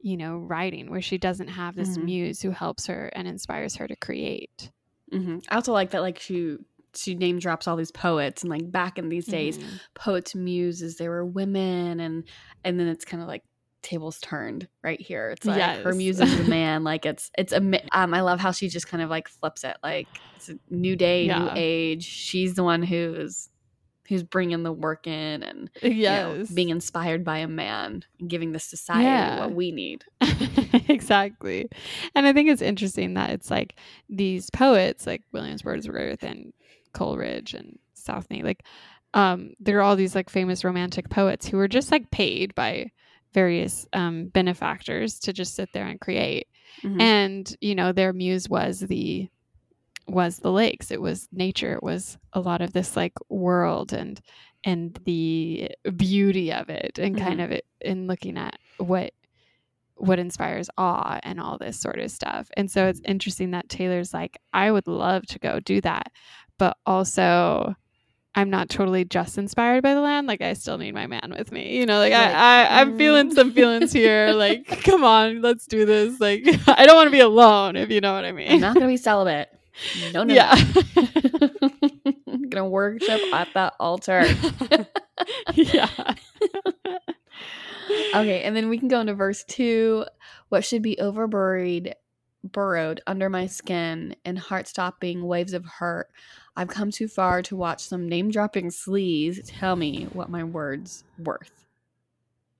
you know writing where she doesn't have this Mhm. muse who helps her and inspires her to create. hmm I also like that like she she name drops all these poets and like back in these days Mhm. poets muses they were women and and then it's kind of like tables turned right here it's like her Yes. muse is a man like it's it's a um I love how she just kind of like flips it like it's a new day new age she's the one who's who's bringing the work in and you know, being inspired by a man and giving the society Yeah. what we need exactly. And I think it's interesting that it's like these poets like Williams Wordsworth and Coleridge and Southey, like um there are all these like famous romantic poets who were just like paid by various um benefactors to just sit there and create. Mhm. And, you know, their muse was the was the lakes. It was nature. It was a lot of this like world and and the beauty of it and mm-hmm. kind of it in looking at what what inspires awe and all this sort of stuff. And so it's interesting that Taylor's like, I would love to go do that, but also I'm not totally just inspired by the land. Like I still need my man with me. You know, like Right. I, I I'm mm-hmm. feeling some feelings here. Like, come on, let's do this. Like I don't want to be alone, if you know what I mean. I'm not gonna be celibate no no yeah. no. gonna worship at that altar yeah. Okay, and then we can go into verse two. What should be overburied, burrowed under my skin, and heart stopping waves of hurt. I've come too far to watch some name dropping sleaze tell me what my words worth.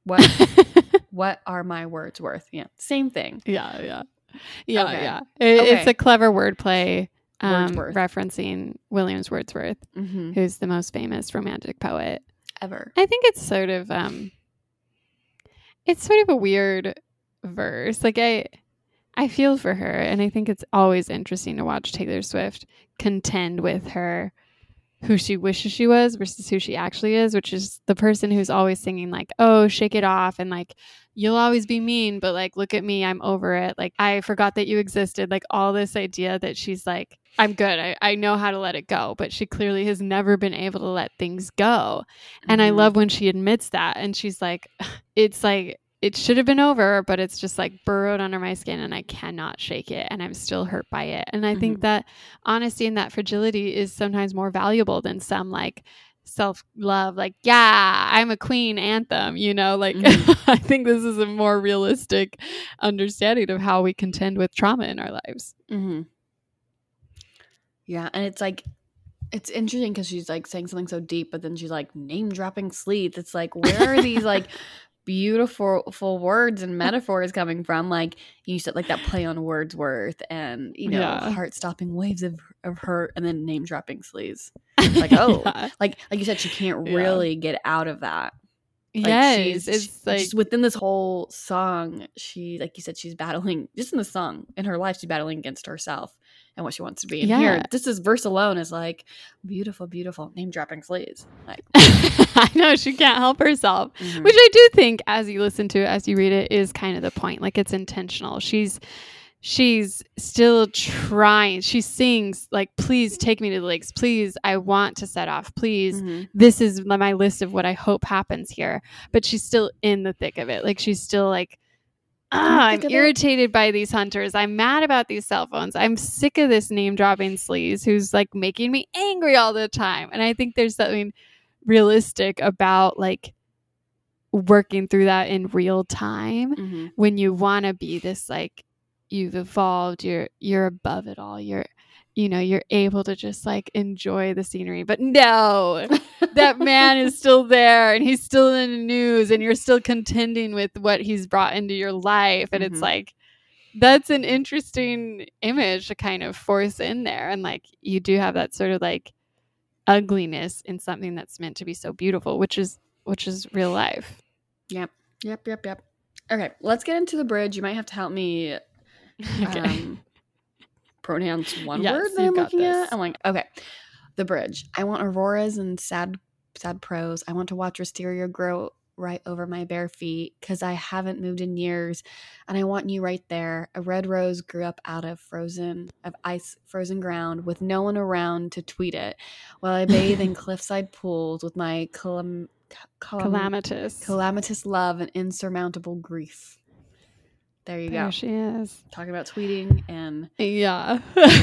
What what are my words worth? Yeah, same thing. Yeah, yeah, yeah, Okay. yeah. It, It's a clever wordplay, um, referencing Williams Wordsworth, Mm-hmm. who's the most famous romantic poet. Ever. I think it's sort of, um, it's sort of a weird verse. Like I, I feel for her, and I think it's always interesting to watch Taylor Swift contend with her who she wishes she was versus who she actually is, which is the person who's always singing like, "Oh, shake it off," and like, "You'll always be mean, but like, look at me, I'm over it." Like, I forgot that you existed. Like, all this idea that she's like, "I'm good, I, I know how to let it go," but she clearly has never been able to let things go. And I Mhm. love when she admits that, and she's like, "It's like." It should have been over, but it's just like burrowed under my skin and I cannot shake it and I'm still hurt by it. And I think that honesty and that fragility is sometimes more valuable than some like self love, like, yeah, I'm a queen anthem, you know? Like, Mhm. I think this is a more realistic understanding of how we contend with trauma in our lives. Mm-hmm. Yeah, and it's like it's interesting because she's like saying something so deep, but then she's like name dropping sleep. It's like where are these like beautiful full words and metaphors coming from? Like you said, like that play on Wordsworth and you know Yeah. heart stopping waves of of hurt, and then name dropping sleaze. Like, oh, Yeah. Like like you said, she can't Yeah. really get out of that. Like, yes, she's, it's like just within this whole song, she like you said, she's battling just in the song in her life, she's battling against herself and what she wants to be. And Yeah. just this is verse alone is like beautiful, beautiful name dropping. Like, I know she can't help herself. mhm. which I do think, as you listen to it, as you read it, is kind of the point. Like it's intentional. She's she's still trying. She sings like, "Please take me to the lakes. Please, I want to set off. Please, Mhm. this is my list of what I hope happens here." But she's still in the thick of it. Like she's still like, "Ah, I'm thick of it." irritated by these hunters. I'm mad about these cell phones. I'm sick of this name dropping sleaze who's like making me angry all the time." And I think there's something realistic about like working through that in real time Mhm. when you want to be this like you've evolved you're you're above it all you're you know you're able to just like enjoy the scenery but no that man is still there and he's still in the news and you're still contending with what he's brought into your life and it's Mhm. like that's an interesting image to kind of force in there and like you do have that sort of like ugliness in something that's meant to be so beautiful which is which is real life Yep, yep, yep. Yep. Okay, let's get into the bridge. You might have to help me um, pronounce one Yes, word that I'm looking this. at. I'm like, okay, the bridge. I want auroras and sad, sad prose. I want to watch wisteria grow right over my bare feet because I haven't moved in years, and I want you right there. A red rose grew up out of frozen, of ice, frozen ground, with no one around to tweet it, while I bathe in cliffside pools with my calam- calam- calamitous calamitous love and insurmountable grief. There you there go. she is Talking about tweeting and yeah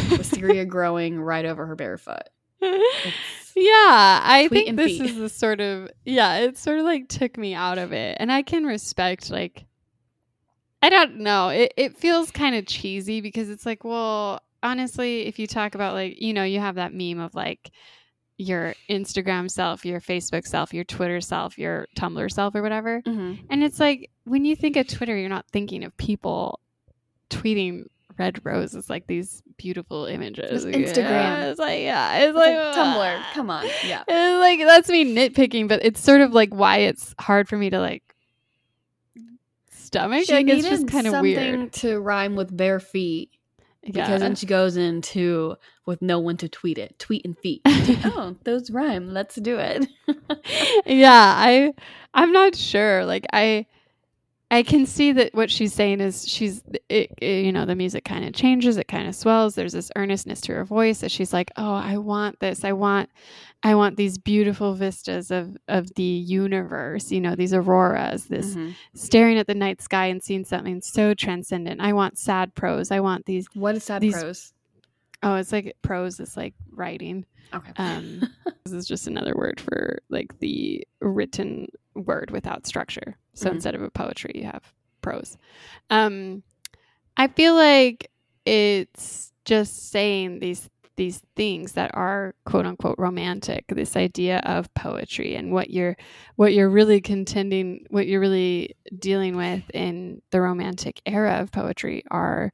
wisteria growing right over her bare foot. yeah i think this feet. is the sort of yeah it sort of like took me out of it and i can respect like i don't know it, it feels kind of cheesy because it's like well honestly if you talk about like you know you have that meme of like your instagram self your facebook self your twitter self your tumblr self or whatever Mm-hmm. and it's like when you think of Twitter, you're not thinking of people tweeting red roses like these beautiful images. It's Instagram. Yeah, it's like yeah, it's, It's like, like Tumblr. Come on. Yeah. It's like that's me nitpicking, but it's sort of like why it's hard for me to like stomach. She like it's just kind of weird. to rhyme with bare feet because Yeah. then she goes into with no one to tweet it. Tweet and feet. oh, those rhyme. Let's do it. yeah, I I'm not sure. Like I I can see that what she's saying is she's it, it- you know the music kind of changes, it kind of swells. There's this earnestness to her voice that she's like, "Oh, I want this. I want I want these beautiful vistas of of the universe, you know, these auroras, this Mhm. staring at the night sky and seeing something so transcendent. I want sad prose. I want these What is sad These- prose? Oh, it's like prose is like writing. Okay. Um, this is just another word for like the written word without structure. So Mhm. instead of a poetry, you have prose. Um, I feel like it's just saying these these things that are quote unquote romantic. This idea of poetry and what you're what you're really contending, what you're really dealing with in the romantic era of poetry are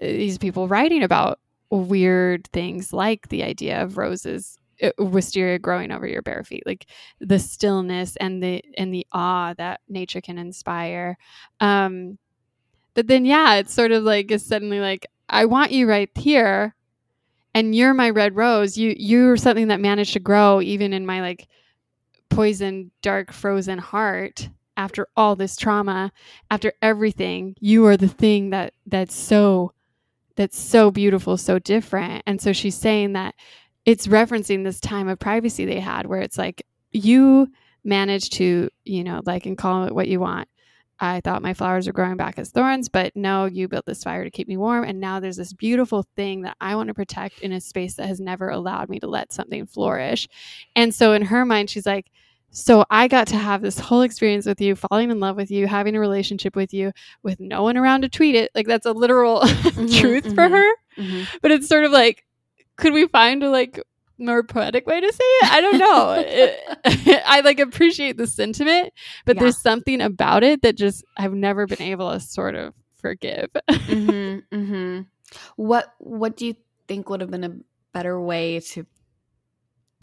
uh, these people writing about weird things like the idea of roses wisteria growing over your bare feet like the stillness and the and the awe that nature can inspire. Um but then yeah it's sort of like suddenly like i want you right here and you're my red rose. You you're something that managed to grow even in my like poisoned dark frozen heart after all this trauma after everything. You are the thing that that's so that's so beautiful so different. And so she's saying that it's referencing this time of privacy they had where it's like you managed to you know like and call it what you want i thought my flowers were growing back as thorns but no you built this fire to keep me warm and now there's this beautiful thing that i want to protect in a space that has never allowed me to let something flourish and so in her mind she's like so I got to have this whole experience with you, falling in love with you, having a relationship with you, with no one around to tweet it. Like that's a literal truth for mhm. her. Mhm. But it's sort of like, could we find a like more poetic way to say it? I don't know. It- I like appreciate the sentiment, but Yeah. there's something about it that just I've never been able to sort of forgive. Mhm, mhm. What What do you think would have been a better way to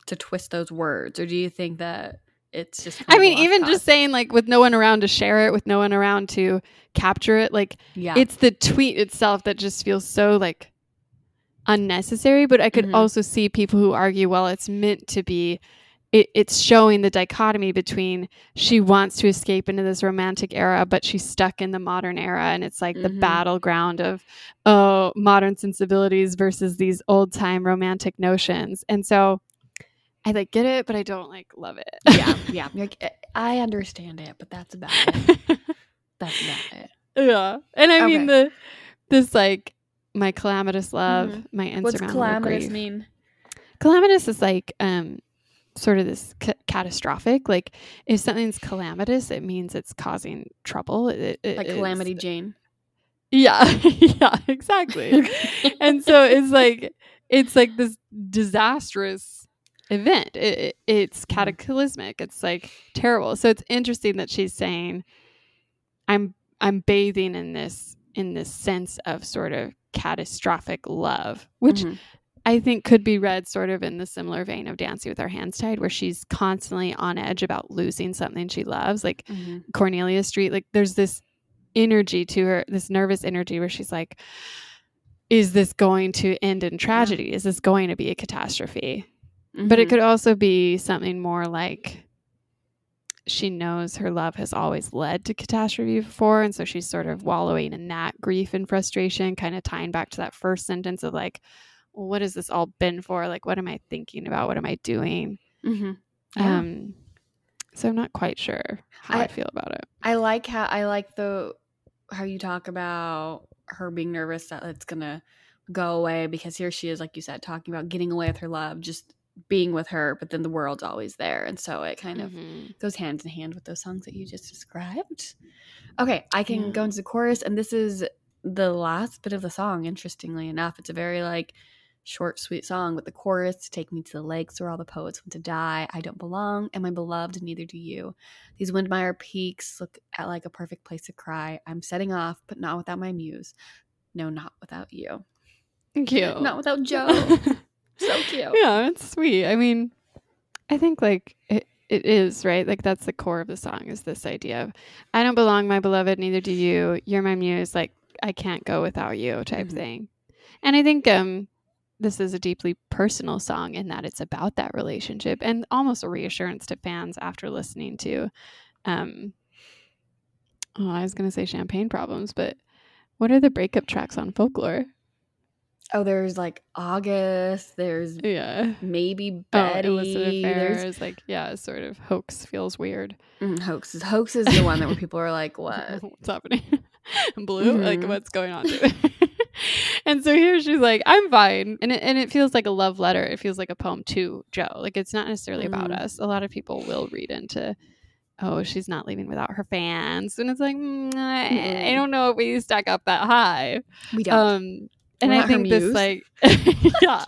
to twist those words, or do you think that it's just? I mean, even just saying like with no one around to share it, with no one around to capture it, like yeah, it's the tweet itself that just feels so like unnecessary but i could Mhm. also see people who argue well it's meant to be it, it's showing the dichotomy between she wants to escape into this romantic era, but she's stuck in the modern era. And it's like the Mhm. battleground of, oh, modern sensibilities versus these old time romantic notions. And so I like get it, but I don't like love it. yeah, yeah. Like, "Eh, I understand it, but that's about it. That's about it. yeah. And I mean, the, this like, my calamitous love, Mhm. my insurmountable What's calamitous grief. mean? calamitous is like um sort of this ca- catastrophic like if something's calamitous it means it's causing trouble it, it Like calamity Jane. yeah yeah exactly and so it's like it's like this disastrous event it, it- it's Mm-hmm. cataclysmic it's like terrible so it's interesting that she's saying i'm i'm bathing in this in this sense of sort of catastrophic love which Mhm. I think could be read sort of in the similar vein of Dancing with Our Hands Tied, where she's constantly on edge about losing something she loves, like Mhm. Cornelia Street. Like there's this energy to her, this nervous energy where she's like, is this going to end in tragedy? Is this going to be a catastrophe? But it Mhm. could also be something more like she knows her love has always led to catastrophe before. And so she's sort of wallowing in that grief and frustration, kind of tying back to that first sentence of like, well, what has this all been for? Like, what am I thinking about? What am I doing? Mhm. Yeah. Um, so I'm not quite sure how I, I- feel about it. I like how I like the how you talk about her being nervous that it's gonna go away because here she is, like you said, talking about getting away with her love, just being with her, but then the world's always there, and so it kind of Mhm. goes hand in hand with those songs that you just described. Okay, I can Yeah. go into the chorus, and this is the last bit of the song. Interestingly enough, it's a very like short, sweet song. with the chorus: "Take me to the lakes where all the poets went to die. I don't belong, and my beloved, and neither do you. These Windermere peaks look at like a perfect place to cry. I'm setting off, but not without my muse. No, not without you. Thank you. Not without Joe. So cute. yeah, it's sweet. I mean, I think like it, it is right. Like that's the core of the song is this idea of I don't belong, my beloved, neither do you. You're my muse. Like I can't go without you, type Mhm. thing. And I think um this is a deeply personal song in that it's about that relationship and almost a reassurance to fans after listening to um oh I was gonna say champagne problems, but what are the breakup tracks on folklore? Oh, there's like August. There's Yeah. maybe Oh, Betty. illicit there's affairs, like yeah, sort of hoax feels weird. Mm, hoaxes. Hoax is the one that where people are like, "What?" what's happening? Blue, like Mhm. what's going on? and so here she's like, I'm fine, and it, and it feels like a love letter. It feels like a poem to Joe. Like it's not necessarily about Mhm. us. A lot of people will read into. Oh, she's not leaving without her fans, and it's like mm, I, I don't know if we stack up that high. We don't. Um, and We're I think this like, yeah.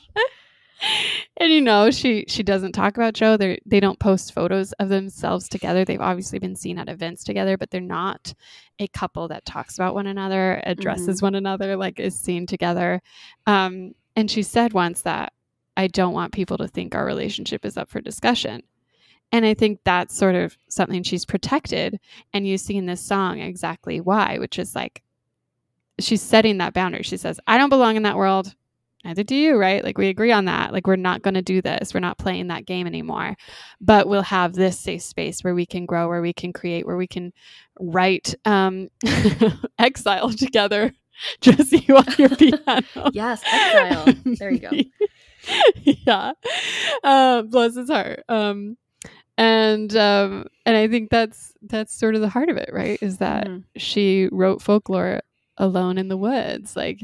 And you know, she she doesn't talk about Joe. They they don't post photos of themselves together. They've obviously been seen at events together, but they're not a couple that talks about one another, addresses one another, like is seen together. Um, and she said once that I don't want people to think our relationship is up for discussion. And I think that's sort of something she's protected. And you see in this song exactly why, which is like she's setting that boundary. She says, I don't belong in that world. Neither do you, right? Like we agree on that. Like we're not going to do this. We're not playing that game anymore. But we'll have this safe space where we can grow, where we can create, where we can write um, exile together. Just you on your piano. yes, exile. There you go. yeah. Uh, bless his heart. Um, and um, and I think that's that's sort of the heart of it, right? Is that Mhm. she wrote folklore alone in the woods. Like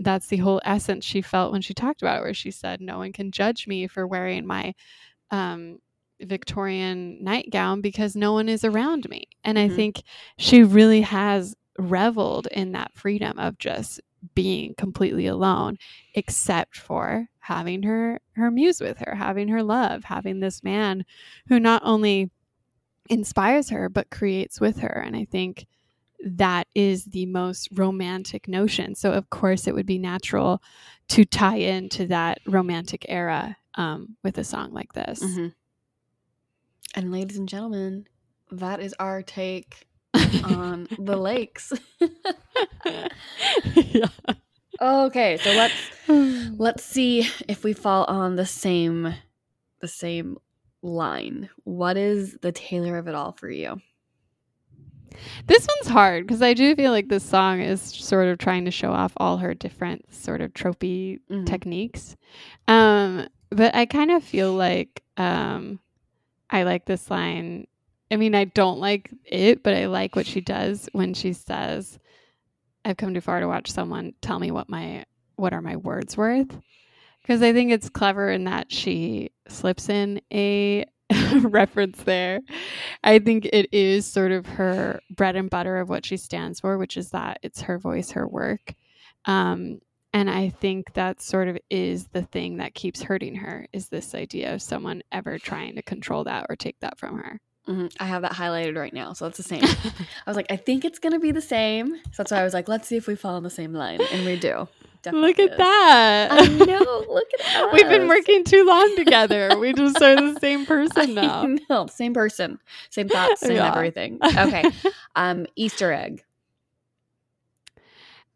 that's the whole essence she felt when she talked about it, where she said, No one can judge me for wearing my um Victorian nightgown because no one is around me. And I Mhm. think she really has reveled in that freedom of just being completely alone, except for having her her muse with her, having her love, having this man who not only inspires her but creates with her. And I think that is the most romantic notion. So of course it would be natural to tie into that romantic era um, with a song like this. Mhm. And ladies and gentlemen, that is our take on the lakes. yeah. okay, so let's let's see if we fall on the same the same line. What is the tailor of it all for you? This one's hard because I do feel like this song is sort of trying to show off all her different sort of tropey Mhm. techniques. Um, but I kind of feel like um, I like this line. I mean, I don't like it, but I like what she does when she says, "I've come too far to watch someone tell me what my what are my words worth." Because I think it's clever in that she slips in a reference there. I think it is sort of her bread and butter of what she stands for, which is that it's her voice, her work. Um, and I think that sort of is the thing that keeps hurting her is this idea of someone ever trying to control that or take that from her. Mhm. I have that highlighted right now, so it's the same. I was like, I think it's gonna be the same. So that's why I was like, let's see if we fall on the same line, and we do. Definitely Look at is. that. I know. Look at that. We've been working too long together. We just are the same person now. Know, same person, same thoughts, same Yeah. everything. Okay. Um, Easter egg.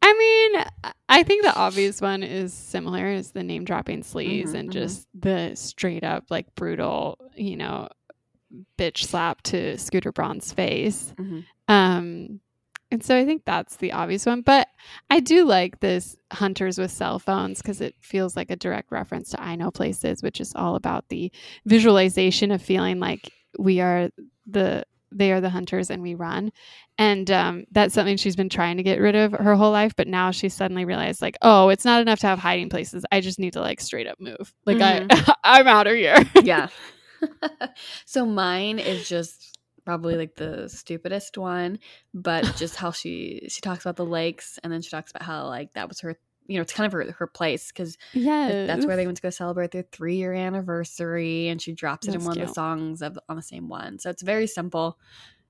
I mean, I think the obvious one is similar is the name dropping sleaze Mhm, and mhm. just the straight up like brutal, you know, bitch slap to Scooter Braun's face. Mhm. Um and so I think that's the obvious one, but I do like this hunters with cell phones because it feels like a direct reference to I know places, which is all about the visualization of feeling like we are the they are the hunters and we run and um, that's something she's been trying to get rid of her whole life but now she suddenly realized like oh it's not enough to have hiding places i just need to like straight up move like i i'm out of here Yeah. so mine is just probably like the stupidest one, but just how she she talks about the lakes, and then she talks about how like that was her. You know, it's kind of her, her place because yeah that's where they went to go celebrate their three year anniversary, and she drops it in one of the songs of on the same one. So it's very simple.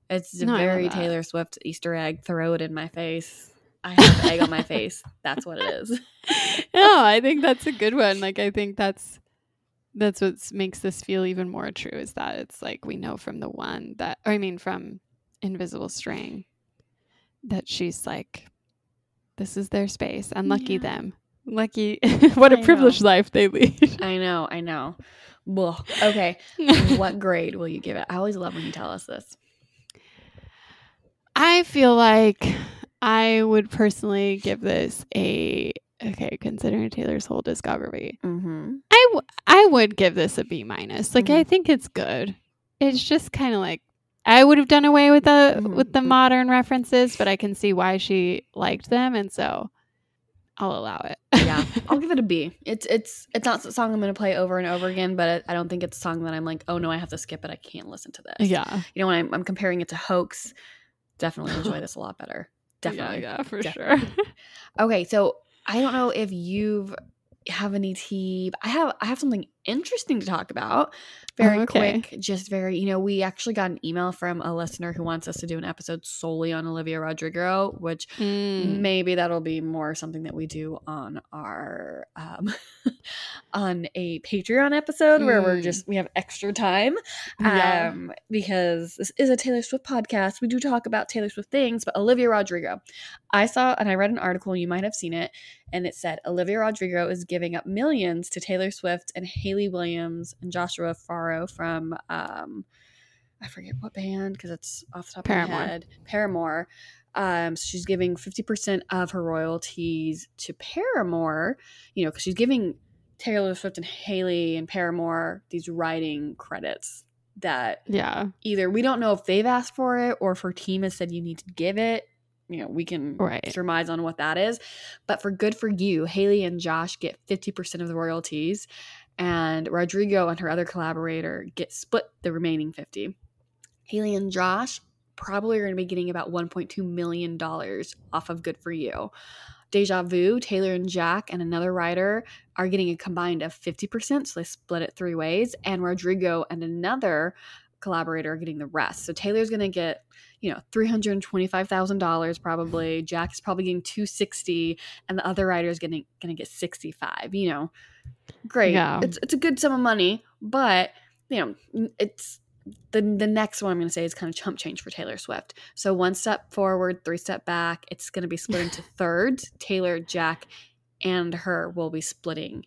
It's No, very. Taylor Swift Easter egg. Throw it in my face. I have egg on my face. That's what it is. no i think that's a good one like i think that's that's what makes this feel even more true is that it's like we know from the one that or i mean from invisible string that she's like this is their space and lucky Yeah. them lucky what a I know. privileged life they lead I know, I know. Well, okay. what grade will you give it? I always love when you tell us this. I feel like I would personally give this a okay, considering Taylor's whole discography. Mm-hmm. I, w- I would give this a B minus. Like I Mhm. think it's good. It's just kind of like I would have done away with the Mhm, with the modern references, but I can see why she liked them, and so I'll allow it. Yeah, I'll give it a B. It's it's it's not a song I'm going to play over and over again, but I don't think it's a song that I'm like, oh no, I have to skip it. I can't listen to this. yeah, you know when I'm, I'm comparing it to Hoax, definitely enjoy this a lot better. Definitely. yeah, yeah, for Definitely. sure. Okay, so I don't know if you've have any tea. I have I have something interesting to talk about. Very Oh, okay. quick, just very, you know, we actually got an email from a listener who wants us to do an episode solely on Olivia Rodrigo, which Mm. maybe that'll be more something that we do on our um on a Patreon episode where we're Mm. just we have extra time Yeah. um because this is a Taylor Swift podcast. We do talk about Taylor Swift things, but Olivia Rodrigo. I saw and I read an article, you might have seen it, and it said Olivia Rodrigo is giving up millions to Taylor Swift and Hayley Williams and Joshua Farro from um I forget what band because it's off the top Paramore. of my head. Paramore. Um, so she's giving 50% of her royalties to Paramore, you know, because she's giving Taylor Swift and Hayley and Paramore these writing credits that yeah, either we don't know if they've asked for it or if her team has said you need to give it. You know, we can Right. surmise on what that is. But for good for you, Hayley and Josh get 50% of the royalties, and Rodrigo and her other collaborator get split the remaining 50. Hayley and Josh probably are going to be getting about $1.2 million off of Good For You. Deja Vu, Taylor and Jack, and another writer are getting a combined of 50%, so they split it three ways. And Rodrigo and another collaborator are getting the rest. So Taylor's going to get, you know, $325,000 probably. Jack is probably getting 260 and the other writer is getting going to get 65, you know. Great. Yeah. It's it's a good sum of money, but you know, it's the the next one I'm going to say is kind of chump change for Taylor Swift. So one step forward, three step back. It's going to be split into thirds. Taylor, Jack, and her will be splitting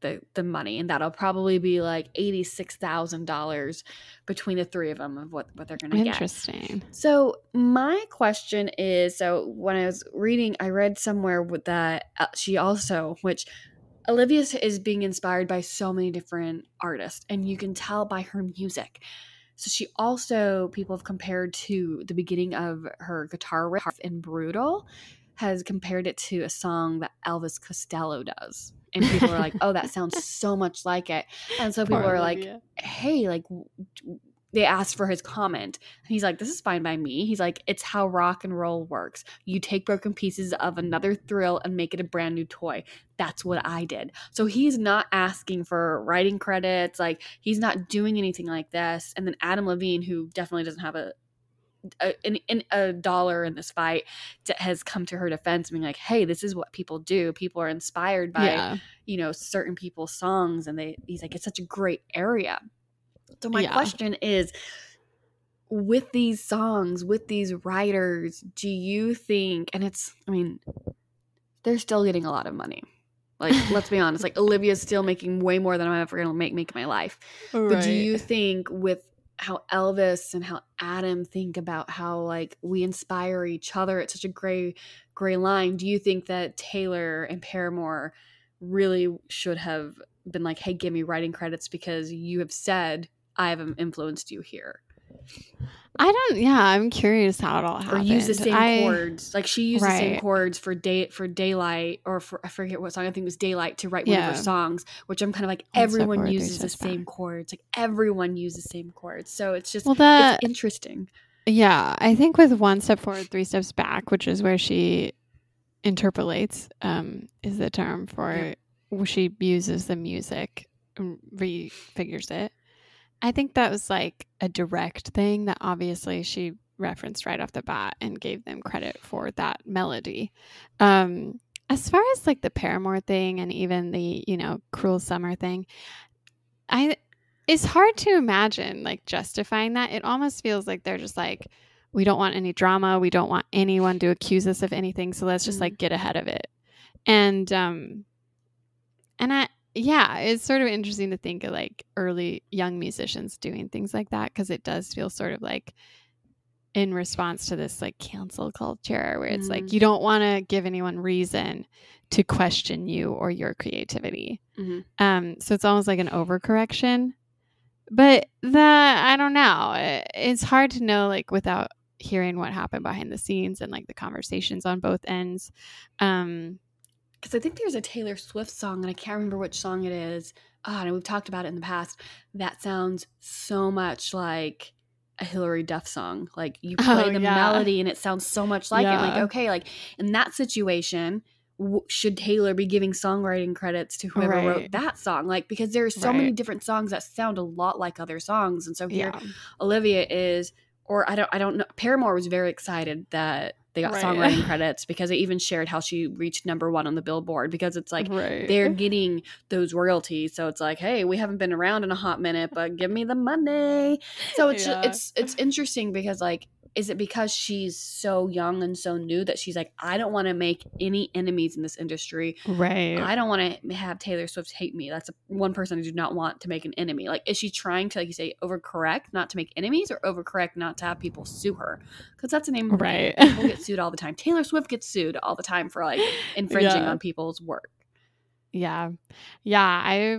the the money, and that'll probably be like eighty six thousand dollars between the three of them of what what they're going to get. Interesting. So my question is, so when I was reading, I read somewhere with that uh, she also, which Olivia is being inspired by so many different artists, and you can tell by her music. So she also, people have compared to the beginning of her guitar riff in Brutal, has compared it to a song that Elvis Costello does. And people are like, oh, that sounds so much like it. And so people Poor are like, hey, like, they asked for his comment. And he's like, this is fine by me. He's like, it's how rock and roll works. You take broken pieces of another thrill and make it a brand new toy. That's what I did. So he's not asking for writing credits. Like, he's not doing anything like this. And then Adam Levine, who definitely doesn't have a a, an, a dollar in this fight t- has come to her defense being like hey this is what people do. People are inspired by yeah. you know certain people's songs and they he's like it's such a great area. So my Yeah. question is with these songs with these writers do you think and it's i mean they're still getting a lot of money. Like let's be honest like olivia's still making way more than i'm ever gonna make make in my life. But do you think with how Elvis and how Adam think about how like we inspire each other it's such a gray gray line. Do you think that Taylor and Paramore really should have been like hey give me writing credits because you have said I have influenced you here I don't. Yeah, I'm curious how it all or happened. use the same I- chords like she used the same chords for day for daylight or for I forget what song I think it was daylight to write one of her songs which I'm kind of like One everyone forward, uses the same back. chords like everyone uses the same chords so it's just Well, that interesting Yeah, I think with one step forward, three steps back, which is where she interpolates, um, is the term for Yeah. she uses the music, and refigures it. I think that was like a direct thing that obviously she referenced right off the bat and gave them credit for that melody. Um, as far as like the Paramore thing and even the, you know, cruel summer thing, I it's hard to imagine like justifying that. It almost feels like they're just like, we don't want any drama. We don't want anyone to accuse us of anything. So let's just Mhm. like get ahead of it. And um and I yeah, it's sort of interesting to think of like early young musicians doing things like that because it does feel sort of like in response to this like cancel culture where it's like Mhm. you don't want to give anyone reason to question you or your creativity. Mhm. Um, so it's almost like an overcorrection. But that I don't know. It- It's hard to know like without hearing what happened behind the scenes and like the conversations on both ends. Um, because I think there's a Taylor Swift song, and I can't remember which song it is. Ah, and we've talked about it in the past. That sounds so much like a Hilary Duff song. Like you play Oh, the yeah. melody, and it sounds so much like it. Like okay, like in that situation, w- should Taylor be giving songwriting credits to whoever wrote that song? Like because there are so many different songs that sound a lot like other songs, and so here yeah. Olivia is, or I don't, I don't know. Paramore was very excited that they got Right. songwriting credits because they even shared how she reached number one on the Billboard because it's like right. they're getting those royalties. So it's like, hey, we haven't been around in a hot minute, but give me the money. So it's Yeah. it's it's interesting because like, is it because she's so young and so new that she's like, I don't want to make any enemies in this industry. right. I don't want to have Taylor Swift hate me. That's a, one person I do not want to make an enemy. Like, is she trying to, like you say, overcorrect, not to make enemies, or overcorrect, not to have people sue her? Because that's the name of. Right. People get sued all the time. Taylor Swift gets sued all the time for like infringing Yeah. on people's work. Yeah. Yeah, I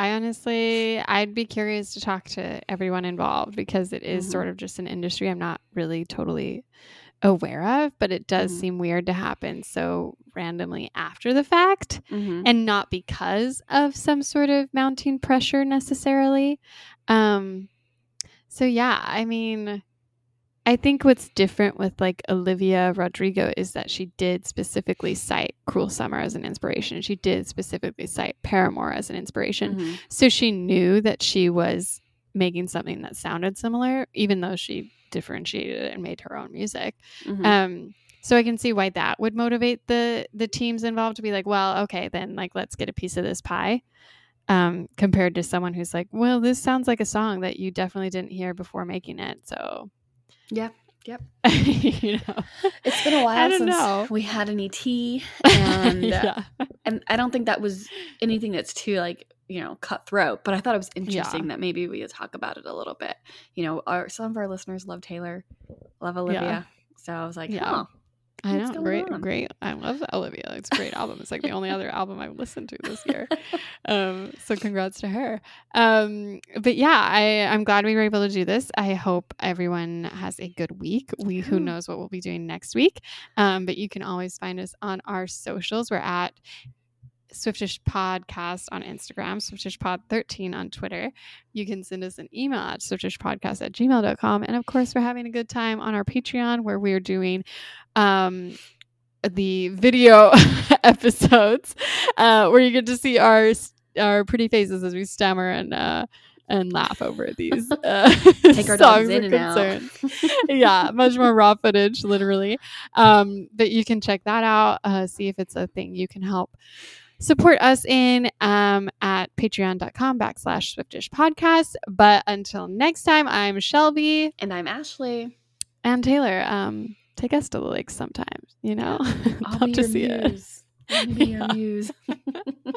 I honestly I'd be curious to talk to everyone involved because it is Mhm. sort of just an industry I'm not really totally aware of, but it does Mhm. seem weird to happen so randomly after the fact Mm-hmm. and not because of some sort of mounting pressure necessarily. Um so yeah, I mean I think what's different with like Olivia Rodrigo is that she did specifically cite Cruel Summer as an inspiration. She did specifically cite Paramore as an inspiration. Mm-hmm. So she knew that she was making something that sounded similar, even though she differentiated it and made her own music. Mm-hmm. Um, so I can see why that would motivate the the teams involved to be like, well, okay, then like let's get a piece of this pie. Um, compared to someone who's like, well, this sounds like a song that you definitely didn't hear before making it. So Yeah. Yep. you know, It's been a while since know. we had an ET, and uh, yeah. and I don't think that was anything that's too like you know cutthroat. But I thought it was interesting that maybe we could talk about it a little bit. You know, our some of our listeners love Taylor, love Olivia, so I was like, Yeah. oh, I know, great, on? great. I love Olivia. It's a great album. It's like the only other album I've listened to this year. Um, so congrats to her. Um, but yeah, I I'm glad we were able to do this. I hope everyone has a good week. We who knows what we'll be doing next week. Um, but you can always find us on our socials. We're at Swiftish Podcast on Instagram, Swiftish Pod 13 on Twitter. You can send us an email at swiftishpodcast at gmail.com. And of course, we're having a good time on our Patreon where we're doing um, the video episodes uh, where you get to see our our pretty faces as we stammer and uh, and laugh over these uh, Take our dogs songs in and out. concerns. yeah, much more raw footage, literally. Um, but you can check that out. Uh, see if it's a thing you can help support us in um, at patreon.com backslash swiftish podcast. But until next time, I'm Shelby and I'm Ashley. and Taylor. Um, take us to the lake sometimes, you know? I'll Love be to see it. I'll be your muse.